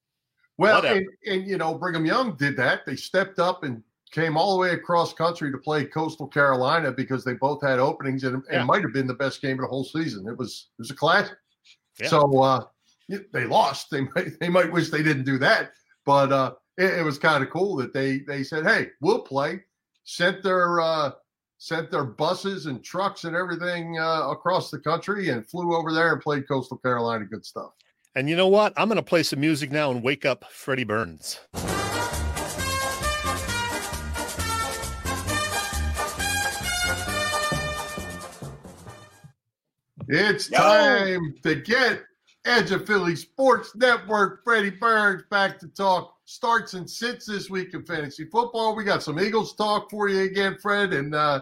well, and, and, you know, Brigham Young did that. They stepped up and came all the way across country to play Coastal Carolina because they both had openings, and yeah. it might have been the best game of the whole season. It was it was a classic. Yeah. So uh, they lost. They might they might wish they didn't do that, but uh, it, it was kind of cool that they they said, "Hey, we'll play." Sent their uh, sent their buses and trucks and everything uh, across the country and flew over there and played Coastal Carolina. Good stuff. And you know what? I'm going to play some music now and wake up Freddie Burns. It's time to get Edge of Philly Sports Network. Freddie Burns back to talk starts and sits this week in fantasy football. We got some Eagles talk for you again, Fred, and uh,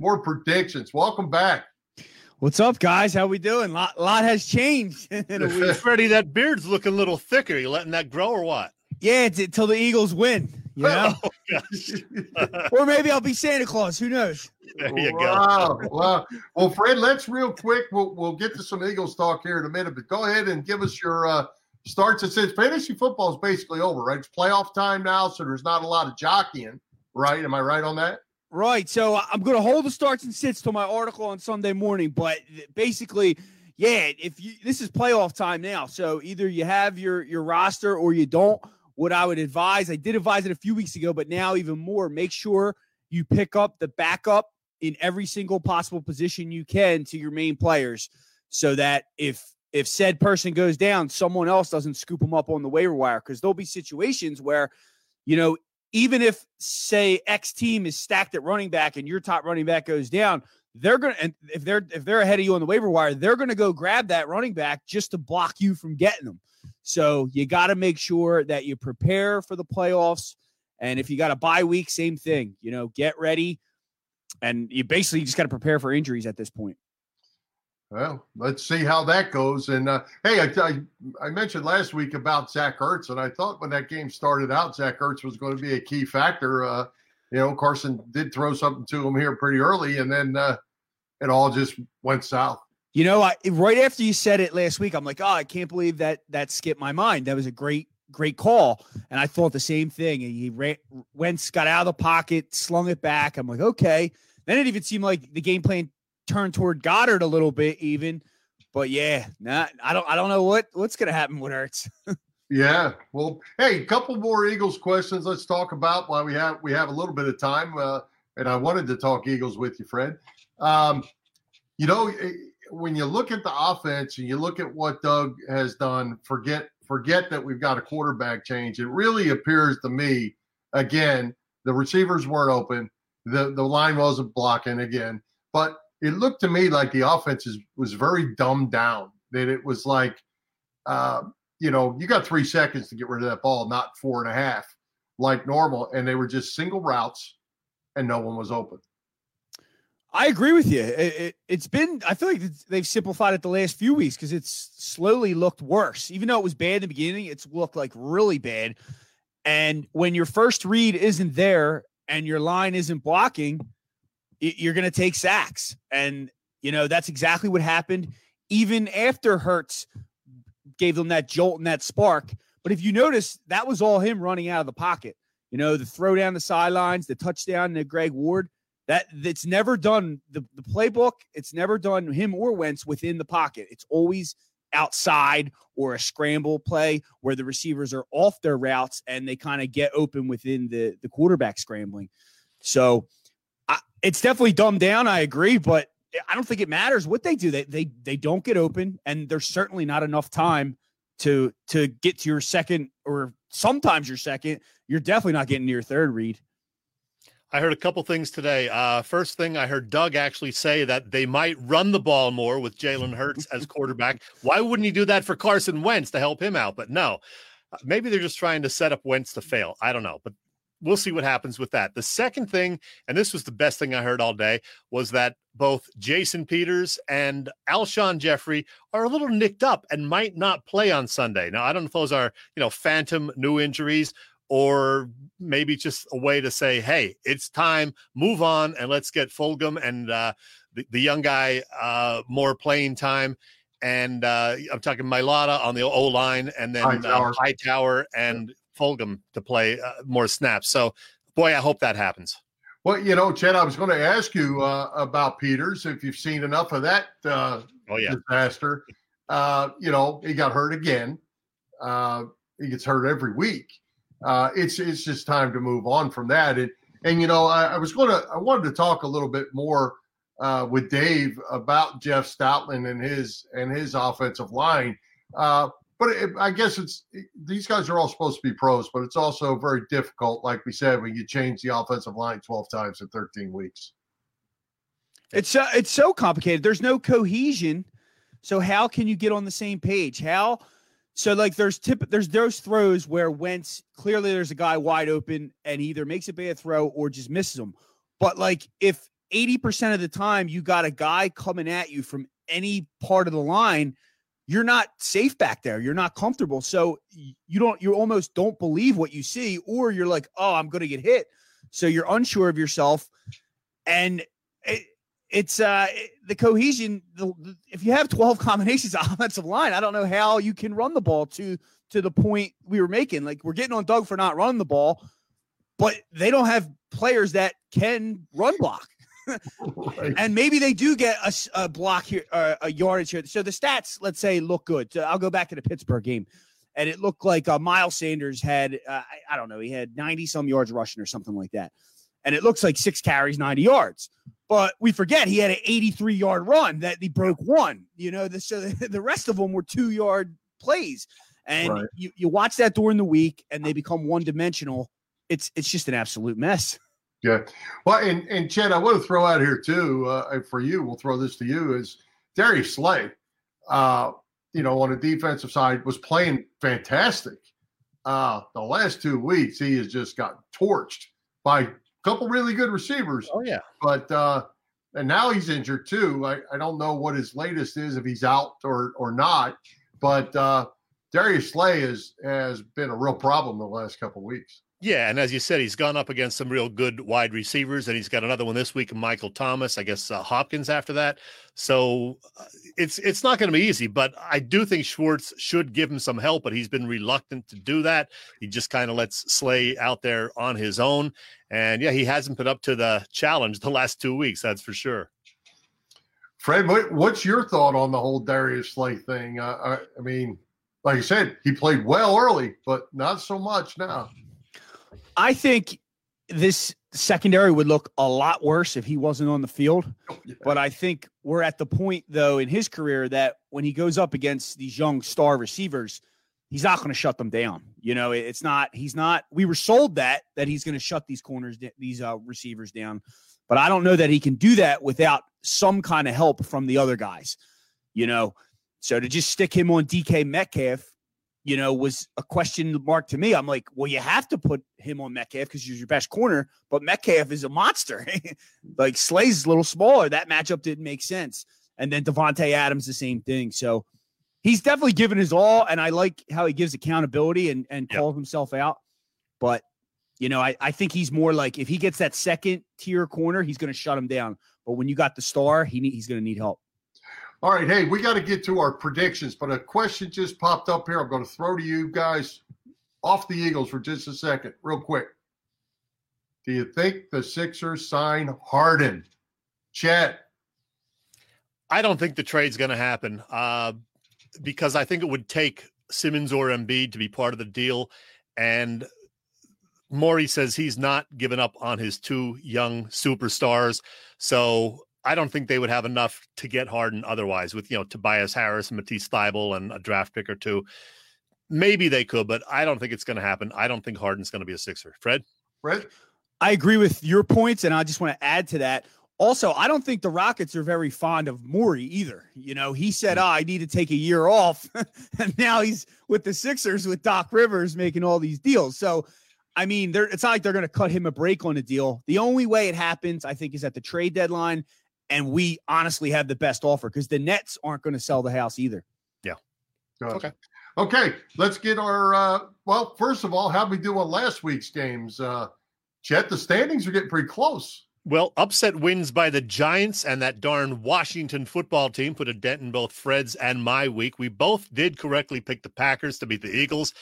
more predictions. Welcome back. What's up, guys? How we doing? Lot lot has changed in a week. Freddie, that beard's looking a little thicker. You letting that grow or what? Yeah, it's until the Eagles win. You know? Oh, or maybe I'll be Santa Claus. Who knows? There you wow, go. wow. Well, Fred, let's real quick. We'll we'll get to some Eagles talk here in a minute, but go ahead and give us your uh, starts and says fantasy football is basically over, right? It's playoff time now, so there's not a lot of jockeying, right? Am I right on that? Right. So uh, I'm going to hold the starts and sits till my article on Sunday morning. But basically, yeah, if you this is playoff time now, so either you have your your roster or you don't. What I would advise, I did advise it a few weeks ago, but now even more, make sure you pick up the backup in every single possible position you can to your main players, so that if if said person goes down, someone else doesn't scoop them up on the waiver wire because there'll be situations where, you know, even if say X team is stacked at running back and your top running back goes down, they're gonna and if they're if they're ahead of you on the waiver wire, they're gonna go grab that running back just to block you from getting them. So you got to make sure that you prepare for the playoffs. And if you got a bye week, same thing. You know, get ready, and you basically just got to prepare for injuries at this point. Well, let's see how that goes. And uh, hey, I, I, I mentioned last week about Zach Ertz, and I thought when that game started out, Zach Ertz was going to be a key factor. Uh, you know, Carson did throw something to him here pretty early, and then uh, it all just went south. You know, I, right after you said it last week, I'm like, oh, I can't believe that that skipped my mind. That was a great, great call, and I thought the same thing. And he ran, Wentz got out of the pocket, slung it back. I'm like, okay. Then it even seemed like the game plan turn toward Goedert a little bit, even. But yeah, not I don't I don't know what what's gonna happen with Ertz. yeah, well, hey, a couple more Eagles questions. Let's talk about while we have we have a little bit of time, uh, and I wanted to talk Eagles with you, Fred. Um, you know, eh, when you look at the offense and you look at what Doug has done, forget forget that we've got a quarterback change. It really appears to me, again, the receivers weren't open, the the line wasn't blocking again, but it looked to me like the offense is, was very dumbed down. That it was like, uh, you know, you got three seconds to get rid of that ball, not four and a half, like normal. And they were just single routes, and no one was open. I agree with you. It, has it, been, I feel like they've simplified it the last few weeks because it's slowly looked worse. Even though it was bad in the beginning, it's looked like really bad. And when your first read isn't there and your line isn't blocking, you're going to take sacks. And, you know, that's exactly what happened even after Hurts gave them that jolt and that spark. But if you notice, that was all him running out of the pocket. You know, the throw down the sidelines, the touchdown to Greg Ward. That that's never done the, the playbook. It's never done him or Wentz within the pocket. It's always outside or a scramble play where the receivers are off their routes and they kind of get open within the the quarterback scrambling. So it's definitely dumbed down. I agree, but I don't think it matters what they do. They they they don't get open, and there's certainly not enough time to to get to your second or sometimes your second. You're definitely not getting to your third read. I heard a couple things today. Uh, first thing, I heard Doug actually say that they might run the ball more with Jalen Hurts as quarterback. Why wouldn't he do that for Carson Wentz to help him out? But no, uh, maybe they're just trying to set up Wentz to fail. I don't know, but we'll see what happens with that. The second thing, and this was the best thing I heard all day, was that both Jason Peters and Alshon Jeffery are a little nicked up and might not play on Sunday. Now, I don't know if those are, you know, phantom new injuries or maybe just a way to say, hey, it's time, move on, and let's get Fulgham and uh, the, the young guy uh, more playing time. And uh, I'm talking Mailata on the O line, and then Hightower, uh, Hightower and Fulgham to play uh, more snaps. So, boy, I hope that happens. Well, you know, Chad, I was going to ask you uh, about Peters if you've seen enough of that uh, oh, yeah. disaster. Uh, you know, he got hurt again. Uh, he gets hurt every week uh, it's it's just time to move on from that. And and you know, I, I was going to I wanted to talk a little bit more uh, with Dave about Jeff Stoutland and his and his offensive line. Uh, but it, I guess it's these guys are all supposed to be pros, but it's also very difficult, like we said, when you change the offensive line twelve times in thirteen weeks. It's uh, it's so complicated. There's no cohesion. So how can you get on the same page? How so like there's tip there's those throws where Wentz clearly there's a guy wide open and either makes a bad throw or just misses them. But like if 80% of the time you got a guy coming at you from any part of the line, you're not safe back there. You're not comfortable. So you don't you almost don't believe what you see or you're like, "Oh, I'm going to get hit." So you're unsure of yourself and it, it's uh the cohesion the, the, if you have 12 combinations of offensive line i don't know how you can run the ball to to the point we were making like we're getting on doug for not running the ball but they don't have players that can run block right. and maybe they do get a, a block here uh, a yardage here so the stats let's say look good so i'll go back to the pittsburgh game and it looked like uh, miles sanders had uh, I, I don't know he had 90 some yards rushing or something like that and it looks like six carries 90 yards but we forget he had an 83 yard run that he broke one. You know, the, so the rest of them were two yard plays. And right. you, you watch that during the week and they become one dimensional. It's it's just an absolute mess. Yeah. Well, and, and Chad, I want to throw out here too uh, for you, we'll throw this to you is Darius Slay, uh, you know, on the defensive side was playing fantastic. Uh, the last two weeks, he has just got torched by a couple really good receivers. Oh yeah, but uh, and now he's injured too. I, I don't know what his latest is if he's out or or not, but uh, Darius Slay has has been a real problem the last couple weeks. Yeah, and as you said, he's gone up against some real good wide receivers, and he's got another one this week, Michael Thomas. I guess uh, Hopkins after that. So uh, it's it's not going to be easy, but I do think Schwartz should give him some help, but he's been reluctant to do that. He just kind of lets Slay out there on his own, and yeah, he hasn't put up to the challenge the last two weeks. That's for sure. Fred, what, what's your thought on the whole Darius Slay thing? Uh, I, I mean, like I said, he played well early, but not so much now. I think this secondary would look a lot worse if he wasn't on the field. Oh. But I think we're at the point, though, in his career that when he goes up against these young star receivers, he's not going to shut them down. You know, it's not, he's not, we were sold that, that he's going to shut these corners, these uh, receivers down. But I don't know that he can do that without some kind of help from the other guys, you know. So to just stick him on DK Metcalf you know, was a question mark to me. I'm like, well, you have to put him on Metcalf because he's your best corner, but Metcalf is a monster. like Slay's a little smaller. That matchup didn't make sense. And then Davante Adams, the same thing. So he's definitely given his all, and I like how he gives accountability and and yep. calls himself out. But you know, I, I think he's more like if he gets that second tier corner, he's going to shut him down. But when you got the star, he need, he's going to need help. All right, hey, we got to get to our predictions, but a question just popped up here. I'm going to throw to you guys off the Eagles for just a second, real quick. Do you think the Sixers sign Harden? Chet? I don't think the trade's going to happen. Uh, because I think it would take Simmons or Embiid to be part of the deal. And Morey says he's not given up on his two young superstars. So I don't think they would have enough to get Harden otherwise with, you know, Tobias Harris and Matisse Thybulle and a draft pick or two. Maybe they could, but I don't think it's going to happen. I don't think Harden's going to be a Sixer. Fred? Fred? I agree with your points, and I just want to add to that. Also, I don't think the Rockets are very fond of Morey either. You know, he said, oh, I need to take a year off. and now he's with the Sixers with Doc Rivers making all these deals. So, I mean, it's not like they're going to cut him a break on a deal. The only way it happens, I think, is at the trade deadline. And we honestly have the best offer because the Nets aren't going to sell the house either. Yeah. Gotcha. Okay. Okay. Let's get our, uh, well, first of all, how we do on last week's games? Uh, Chet, the standings are getting pretty close. Well, upset wins by the Giants and that darn Washington football team put a dent in both Fred's and my week. We both did correctly pick the Packers to beat the Eagles,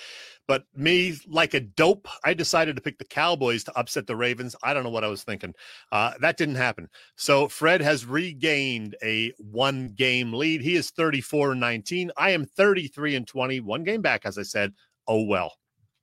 but me, like a dope, I decided to pick the Cowboys to upset the Ravens. I don't know what I was thinking. Uh, that didn't happen. So Fred has regained a one game lead. He is 34 and 19. I am 33 and 20, one game back, as I said. Oh, well.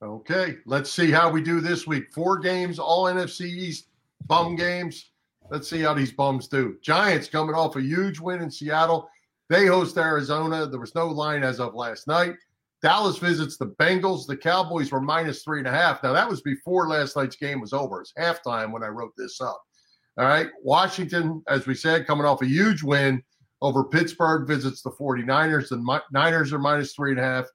Okay, let's see how we do this week. Four games, all NFC East bum games. Let's see how these bums do. Giants coming off a huge win in Seattle. They host Arizona. There was no line as of last night. Dallas visits the Bengals. The Cowboys were minus three and a half. Now, that was before last night's game was over. It's halftime when I wrote this up. All right. Washington, as we said, coming off a huge win over Pittsburgh, visits the 49ers. The Niners are minus three and a half.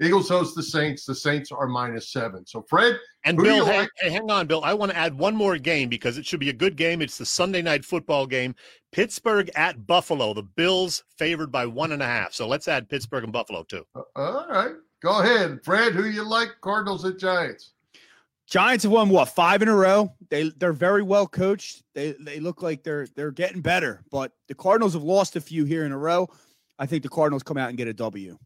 Eagles host the Saints. The Saints are minus seven. So, Fred. And Bill, hey, like? hey, hang on, Bill. I want to add one more game because it should be a good game. It's the Sunday night football game. Pittsburgh at Buffalo. The Bills favored by one and a half. So let's add Pittsburgh and Buffalo too. Uh, all right. Go ahead, Fred. Who you like? Cardinals at Giants. Giants have won what five in a row. They they're very well coached. They they look like they're they're getting better. But the Cardinals have lost a few here in a row. I think the Cardinals come out and get a W.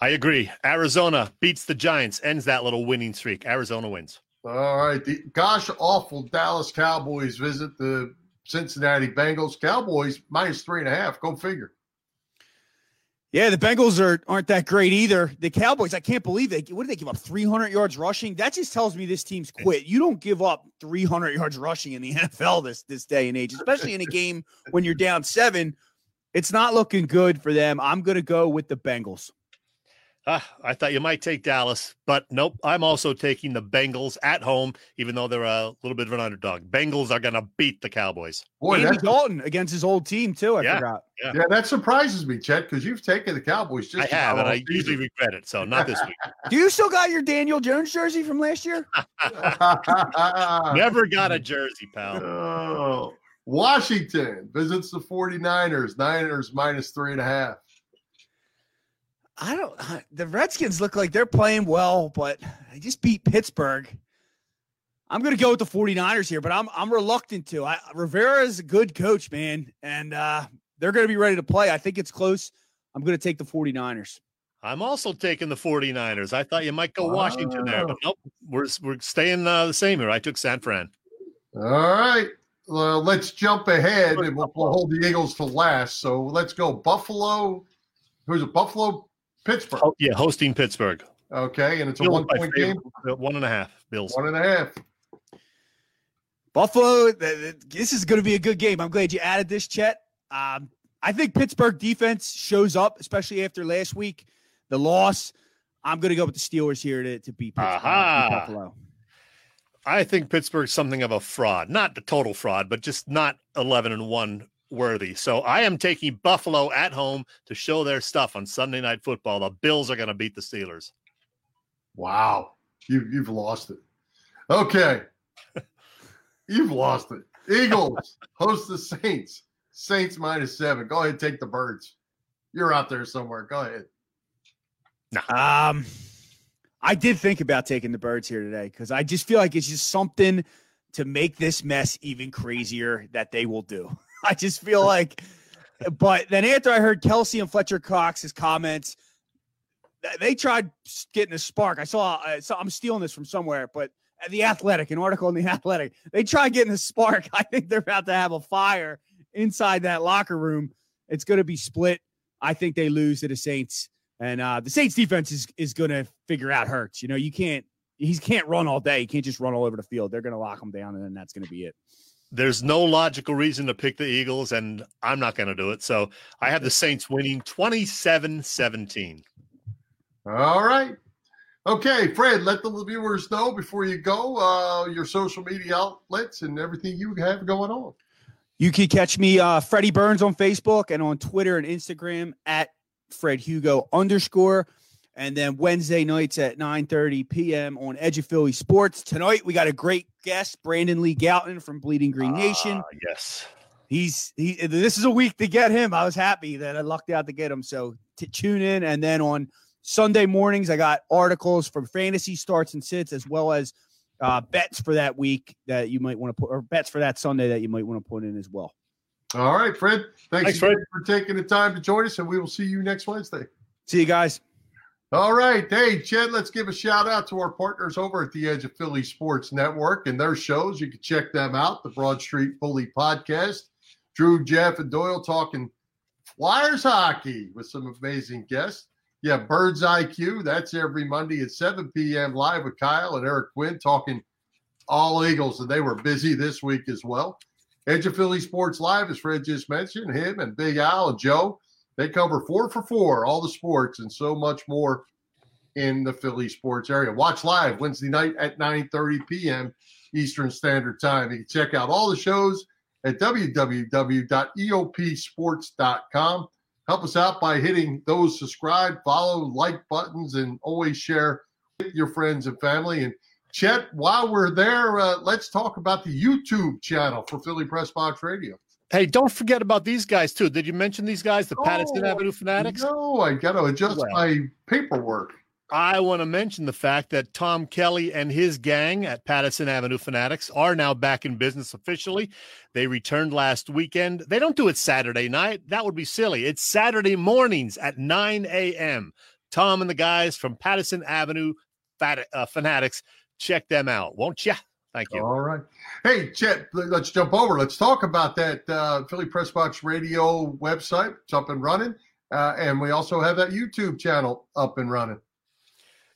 I agree. Arizona beats the Giants, ends that little winning streak. Arizona wins. All right. The gosh awful Dallas Cowboys visit the Cincinnati Bengals. Cowboys minus three and a half. Go figure. Yeah, the Bengals are aren't that great either. The Cowboys, I can't believe they what did they give up 300 yards rushing? That just tells me this team's quit. You don't give up 300 yards rushing in the NFL this this day and age, especially in a game when you're down 7. It's not looking good for them. I'm going to go with the Bengals. Ah, I thought you might take Dallas, but nope. I'm also taking the Bengals at home, even though they're a little bit of an underdog. Bengals are going to beat the Cowboys. Boy, Andy Dalton against his old team too. I yeah, forgot. Yeah. yeah, that surprises me, Chet, because you've taken the Cowboys. Just I have, and I season. usually regret it. So not this week. Do you still got your Daniel Jones jersey from last year? Never got a jersey, pal. Oh. Washington visits the 49ers. Niners minus three and a half. I don't. The Redskins look like they're playing well, but they just beat Pittsburgh. I'm going to go with the 49ers here, but I'm I'm reluctant to. I, Rivera is a good coach, man, and uh, they're going to be ready to play. I think it's close. I'm going to take the 49ers. I'm also taking the 49ers. I thought you might go Washington there, but nope. We're we're staying uh, the same here. I took San Fran. All right. Uh, let's jump ahead and we'll, we'll hold the Eagles to last. So let's go Buffalo. Who's a Buffalo Pittsburgh. Oh, yeah, hosting Pittsburgh. Okay, and it's a one point game. One and a half. Bills. One and a half. Buffalo. This is going to be a good game. I'm glad you added this, Chet. Um, I think Pittsburgh defense shows up, especially after last week, the loss. I'm going to go with the Steelers here to, to beat Pittsburgh. Buffalo. I think Pittsburgh's something of a fraud. Not the total fraud, but just not 11 and 1 worthy. So I am taking Buffalo at home to show their stuff on Sunday Night Football. The Bills are going to beat the Steelers. Wow, you you've lost it. Okay, you've lost it. Eagles host the Saints. Saints minus seven. Go ahead, take the birds. You're out there somewhere. Go ahead. Um, I did think about taking the birds here today because I just feel like it's just something to make this mess even crazier that they will do. I just feel like, but then after I heard Kelce and Fletcher Cox's comments, they tried getting a spark. I saw, I saw, I'm stealing this from somewhere, but the Athletic, an article in the Athletic, they tried getting a spark. I think they're about to have a fire inside that locker room. It's going to be split. I think they lose to the Saints And uh, the Saints defense is is going to figure out Hurts. You know, you can't he can't run all day. He can't just run all over the field. They're going to lock him down, and then that's going to be it. There's no logical reason to pick the Eagles, and I'm not going to do it. So I have the Saints winning 27 17. All right. Okay, Fred, let the viewers know before you go uh, your social media outlets and everything you have going on. You can catch me, uh, Freddie Burns, on Facebook and on Twitter and Instagram at Fred Hugo underscore. And then Wednesday nights at 9 30 p.m. on Edge of Philly Sports. Tonight, we got a great guest, Brandon Lee Gowton from Bleeding Green Nation. Uh, yes. He's he. This is a week to get him. I was happy that I lucked out to get him. So to tune in, and then on Sunday mornings, I got articles from fantasy starts and sits, as well as uh, bets for that week that you might want to put, or bets for that Sunday that you might want to put in as well. All right, Fred. Thanks, Thanks Fred. for taking the time to join us, and we will see you next Wednesday. See you guys. All right. Hey, Chad, let's give a shout out to our partners over at the Edge of Philly Sports Network and their shows. You can check them out, the Broad Street Bully podcast. Drew, Jeff, and Doyle talking Flyers hockey with some amazing guests. Yeah, Birds IQ. That's every Monday at 7 p.m. live with Kyle and Eric Quinn talking all Eagles, and they were busy this week as well. Edge of Philly Sports Live, as Fred just mentioned, him and Big Al and Joe, they cover four for four, all the sports and so much more in the Philly sports area. Watch live Wednesday night at 9:30 p.m. Eastern Standard Time. You can check out all the shows at www.eopsports.com. Help us out by hitting those subscribe, follow, like buttons, and always share with your friends and family. And Chet, while we're there, uh, let's talk about the YouTube channel for Philly Press Box Radio. Hey, don't forget about these guys too. Did you mention these guys, the Patterson Oh, Avenue Fanatics? No, I got to adjust Well. my paperwork. I want to mention the fact that Tom Kelly and his gang at Patterson Avenue Fanatics are now back in business officially. They returned last weekend. They don't do it Saturday night. That would be silly. It's Saturday mornings at 9 a.m. Tom and the guys from Patterson Avenue Fat- uh, Fanatics, check them out, won't you? Thank you. All right. Hey, Chet, let's jump over. Let's talk about that uh, Philly Press Box Radio website. It's up and running. Uh, and we also have that YouTube channel up and running.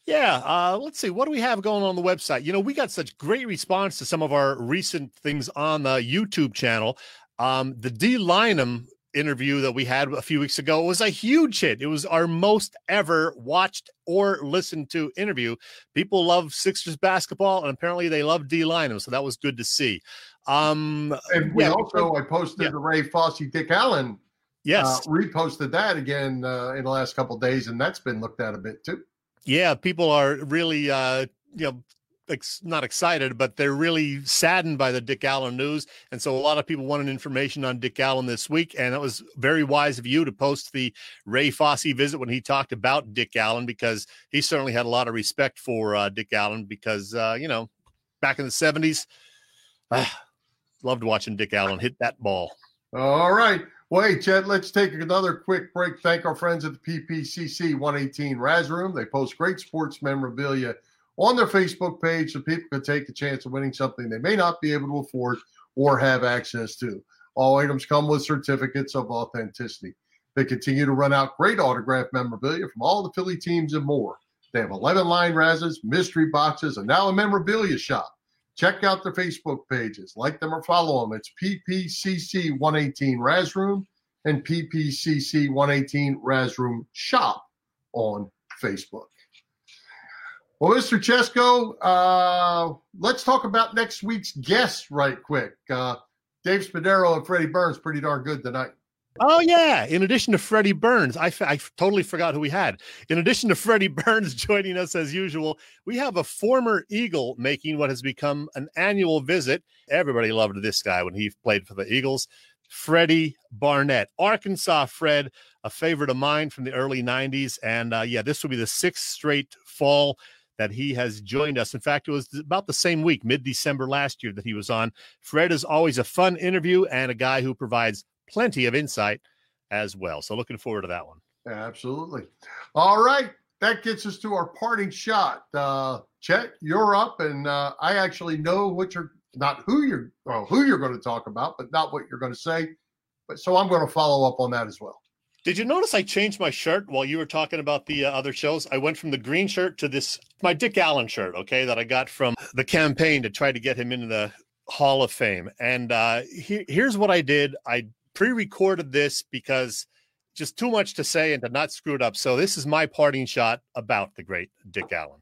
Yeah, uh, let's see. What do we have going on the website? You know, we got such great response to some of our recent things on the YouTube channel. Um, the Dei Lynam interview that we had a few weeks ago was a huge hit. It was our most ever watched or listened to interview. People love Sixers basketball, and apparently they love Dei Lynam, so that was good to see. Um, And we yeah, also, I posted yeah. the Ray Fosse Dick Allen, yes, uh, reposted that again uh, in the last couple of days, and that's been looked at a bit too. yeah, people are really, uh, you know, ex- not excited, but they're really saddened by the Dick Allen news. And so a lot of people wanted information on Dick Allen this week. And it was very wise of you to post the Ray Fosse visit when he talked about Dick Allen, because he certainly had a lot of respect for uh, Dick Allen because, uh, you know, back in the 70s, ah, loved watching Dick Allen hit that ball. All right. Well, hey, Chet, let's take another quick break. Thank our friends at the PPCC 118 Raz Room. They post great sports memorabilia on their Facebook page so people can take the chance of winning something they may not be able to afford or have access to. All items come with certificates of authenticity. They continue to run out great autograph memorabilia from all the Philly teams and more. They have 11 line Razes, mystery boxes, and now a memorabilia shop. Check out their Facebook pages, like them or follow them. It's PPCC 118 Raz Room and PPCC 118 Raz Room Shop on Facebook. Well, Mr. Chesko, uh, let's talk about next week's guests right quick. Uh, Dave Spadaro and Freddie Burns, pretty darn good tonight. Oh yeah! In addition to Freddie Burns, I, f- I totally forgot who we had. In addition to Freddie Burns joining us as usual, we have a former Eagle making what has become an annual visit. Everybody loved this guy when he played for the Eagles. Freddie Barnett, Arkansas Fred, a favorite of mine from the early '90s, and uh, yeah, this will be the sixth straight fall that he has joined us. In fact, it was about the same week, mid-December last year, that he was on. Fred is always a fun interview and a guy who provides plenty of insight as well. So looking forward to that one. Absolutely. All right. That gets us to our parting shot. Uh, Chet, you're up, and uh, I actually know what you're not who you're well, who you're going to talk about, but not what you're going to say. But so I'm going to follow up on that as well. Did you notice I changed my shirt while you were talking about the uh, other shows? I went from the green shirt to this my Dick Allen shirt, okay, that I got from the campaign to try to get him into the Hall of Fame. And uh, he, here's what I did: I pre-recorded this because just too much to say and to not screw it up. So this is my parting shot about the great Dick Allen.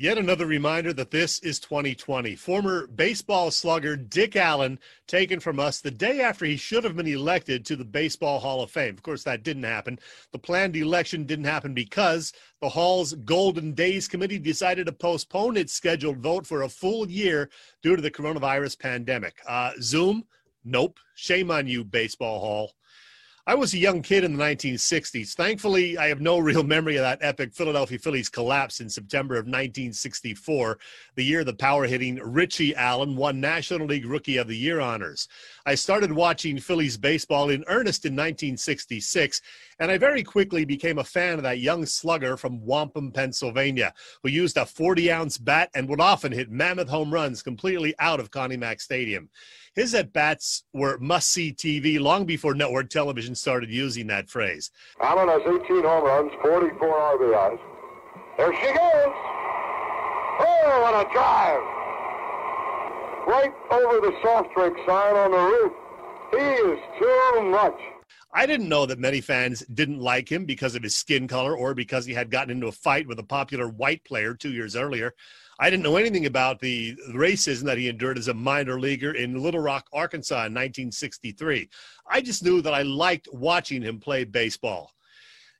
Yet another reminder that this is 2020. Former baseball slugger Dick Allen taken from us the day after he should have been elected to the Baseball Hall of Fame. Of course, that didn't happen. The planned election didn't happen because the Hall's Golden Days Committee decided to postpone its scheduled vote for a full year due to the coronavirus pandemic. Uh, Zoom? Nope. Shame on you, Baseball Hall. I was a young kid in the 1960s. Thankfully, I have no real memory of that epic Philadelphia Phillies collapse in September of 1964, the year the power hitting Richie Allen won National League Rookie of the Year honors. I started watching Phillies baseball in earnest in 1966, and I very quickly became a fan of that young slugger from Wampum, Pennsylvania, who used a 40 ounce bat and would often hit mammoth home runs completely out of Connie Mack Stadium. His at bats were must see TV long before network television started using that phrase. Allen has 18 home runs, 44 RBIs. There she goes. Oh, what a drive. Right over the soft drink sign on the roof. He is too much. I didn't know that many fans didn't like him because of his skin color or because he had gotten into a fight with a popular white player two years earlier. I didn't know anything about the racism that he endured as a minor leaguer in Little Rock, Arkansas in 1963. I just knew that I liked watching him play baseball.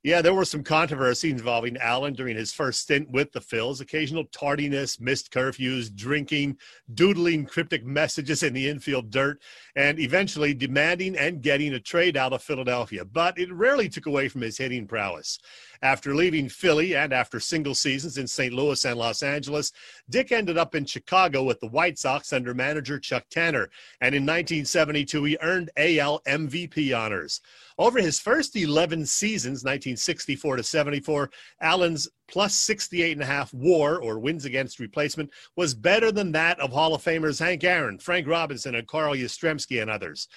Yeah, there were some controversies involving Allen during his first stint with the Phils. Occasional tardiness, missed curfews, drinking, doodling cryptic messages in the infield dirt, and eventually demanding and getting a trade out of Philadelphia. But it rarely took away from his hitting prowess. After leaving Philly and after single seasons in St. Louis and Los Angeles, Dick ended up in Chicago with the White Sox under manager Chuck Tanner. And in 1972, he earned AL MVP honors. Over his first 11 seasons, 1964 to 74, Allen's plus 68 and a half war or wins against replacement was better than that of Hall of Famers Hank Aaron, Frank Robinson, and Carl Yastrzemski and others.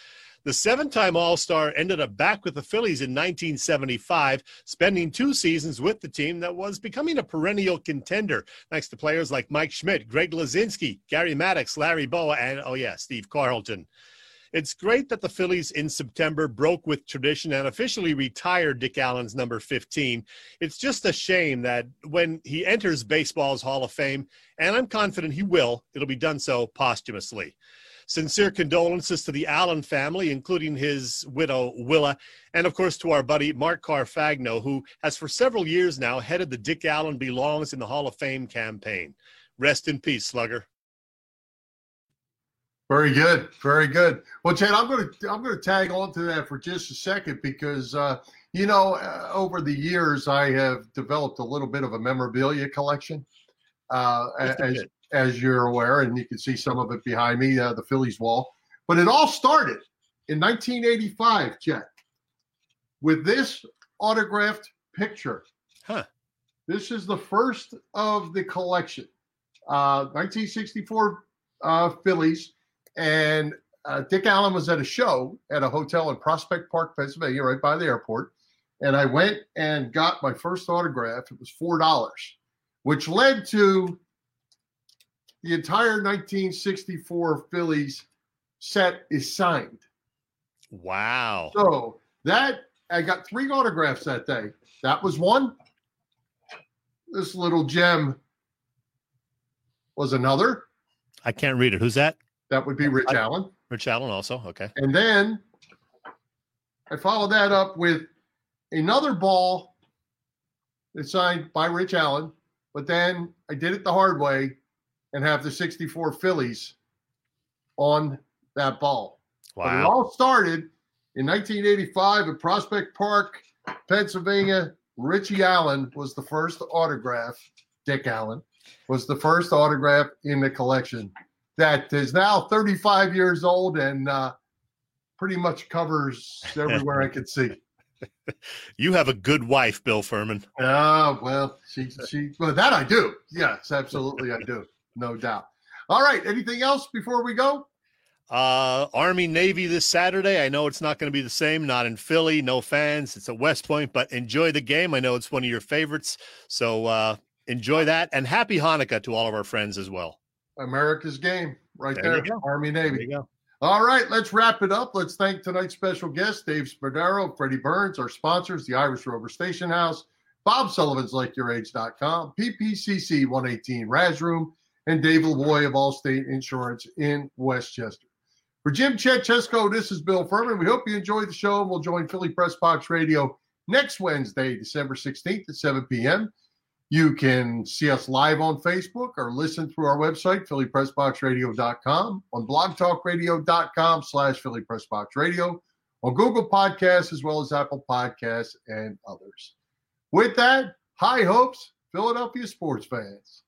The seven time All Star ended up back with the Phillies in 1975, spending two seasons with the team that was becoming a perennial contender, thanks to players like Mike Schmidt, Greg Luzinski, Gary Maddox, Larry Bowa, and, oh, yeah, Steve Carlton. It's great that the Phillies in September broke with tradition and officially retired Dick Allen's number 15. It's just a shame that when he enters baseball's Hall of Fame, and I'm confident he will, it'll be done so posthumously. Sincere condolences to the Allen family, including his widow, Willa, and of course to our buddy Mark Carfagno, who has for several years now headed the Dick Allen Belongs in the Hall of Fame campaign. Rest in peace, Slugger. Very good, very good. Well, Chad, I'm going to I'm going to tag on to that for just a second because uh, you know uh, over the years I have developed a little bit of a memorabilia collection. Uh, as, as you're aware, and you can see some of it behind me, uh, the Phillies wall. But it all started in 1985, Chet, with this autographed picture. Huh. This is the first of the collection. Uh, 1964 uh, Phillies, and uh, Dick Allen was at a show at a hotel in Prospect Park, Pennsylvania, right by the airport. And I went and got my first autograph. It was four dollars, which led to the entire 1964 Phillies set is signed. Wow. So that I got three autographs that day. That was one. This little gem was another. I can't read it. Who's that? That would be Rich I, Allen. Rich Allen also. Okay. And then I followed that up with another ball that's signed by Rich Allen, but then I did it the hard way and have the 64 Phillies on that ball. Wow. But it all started in 1985 at Prospect Park, Pennsylvania. Richie Allen was the first autograph. Dick Allen was the first autograph in the collection that is now 35 years old and uh, pretty much covers everywhere I could see. You have a good wife, Bill Furman. Oh, well, she, she, well, that I do. Yes, absolutely, I do no doubt. All right. Anything else before we go? Uh, Army Navy this Saturday. I know it's not going to be the same, not in Philly, no fans. It's at West Point, but enjoy the game. I know it's one of your favorites. So uh, enjoy that. And happy Hanukkah to all of our friends as well. America's game right There there. Army Navy. All right, let's wrap it up. Let's thank tonight's special guests, Dave Spadaro, Freddy Burns, our sponsors, the Irish Rover Station House, Bob Sullivan's LikeYourAge.com, PPCC 118 Raz Room, and Dave Lavoy of Allstate Insurance in West Chester. For Jim Chetchesko, this is Bill Furman. We hope you enjoyed the show, and we'll join Philly Press Box Radio next Wednesday, December 16th at 7 p.m. You can see us live on Facebook or listen through our website, phillypressboxradio.com, on blogtalkradio.com slash phillypressboxradio, on Google Podcasts, as well as Apple Podcasts and others. With that, high hopes, Philadelphia sports fans.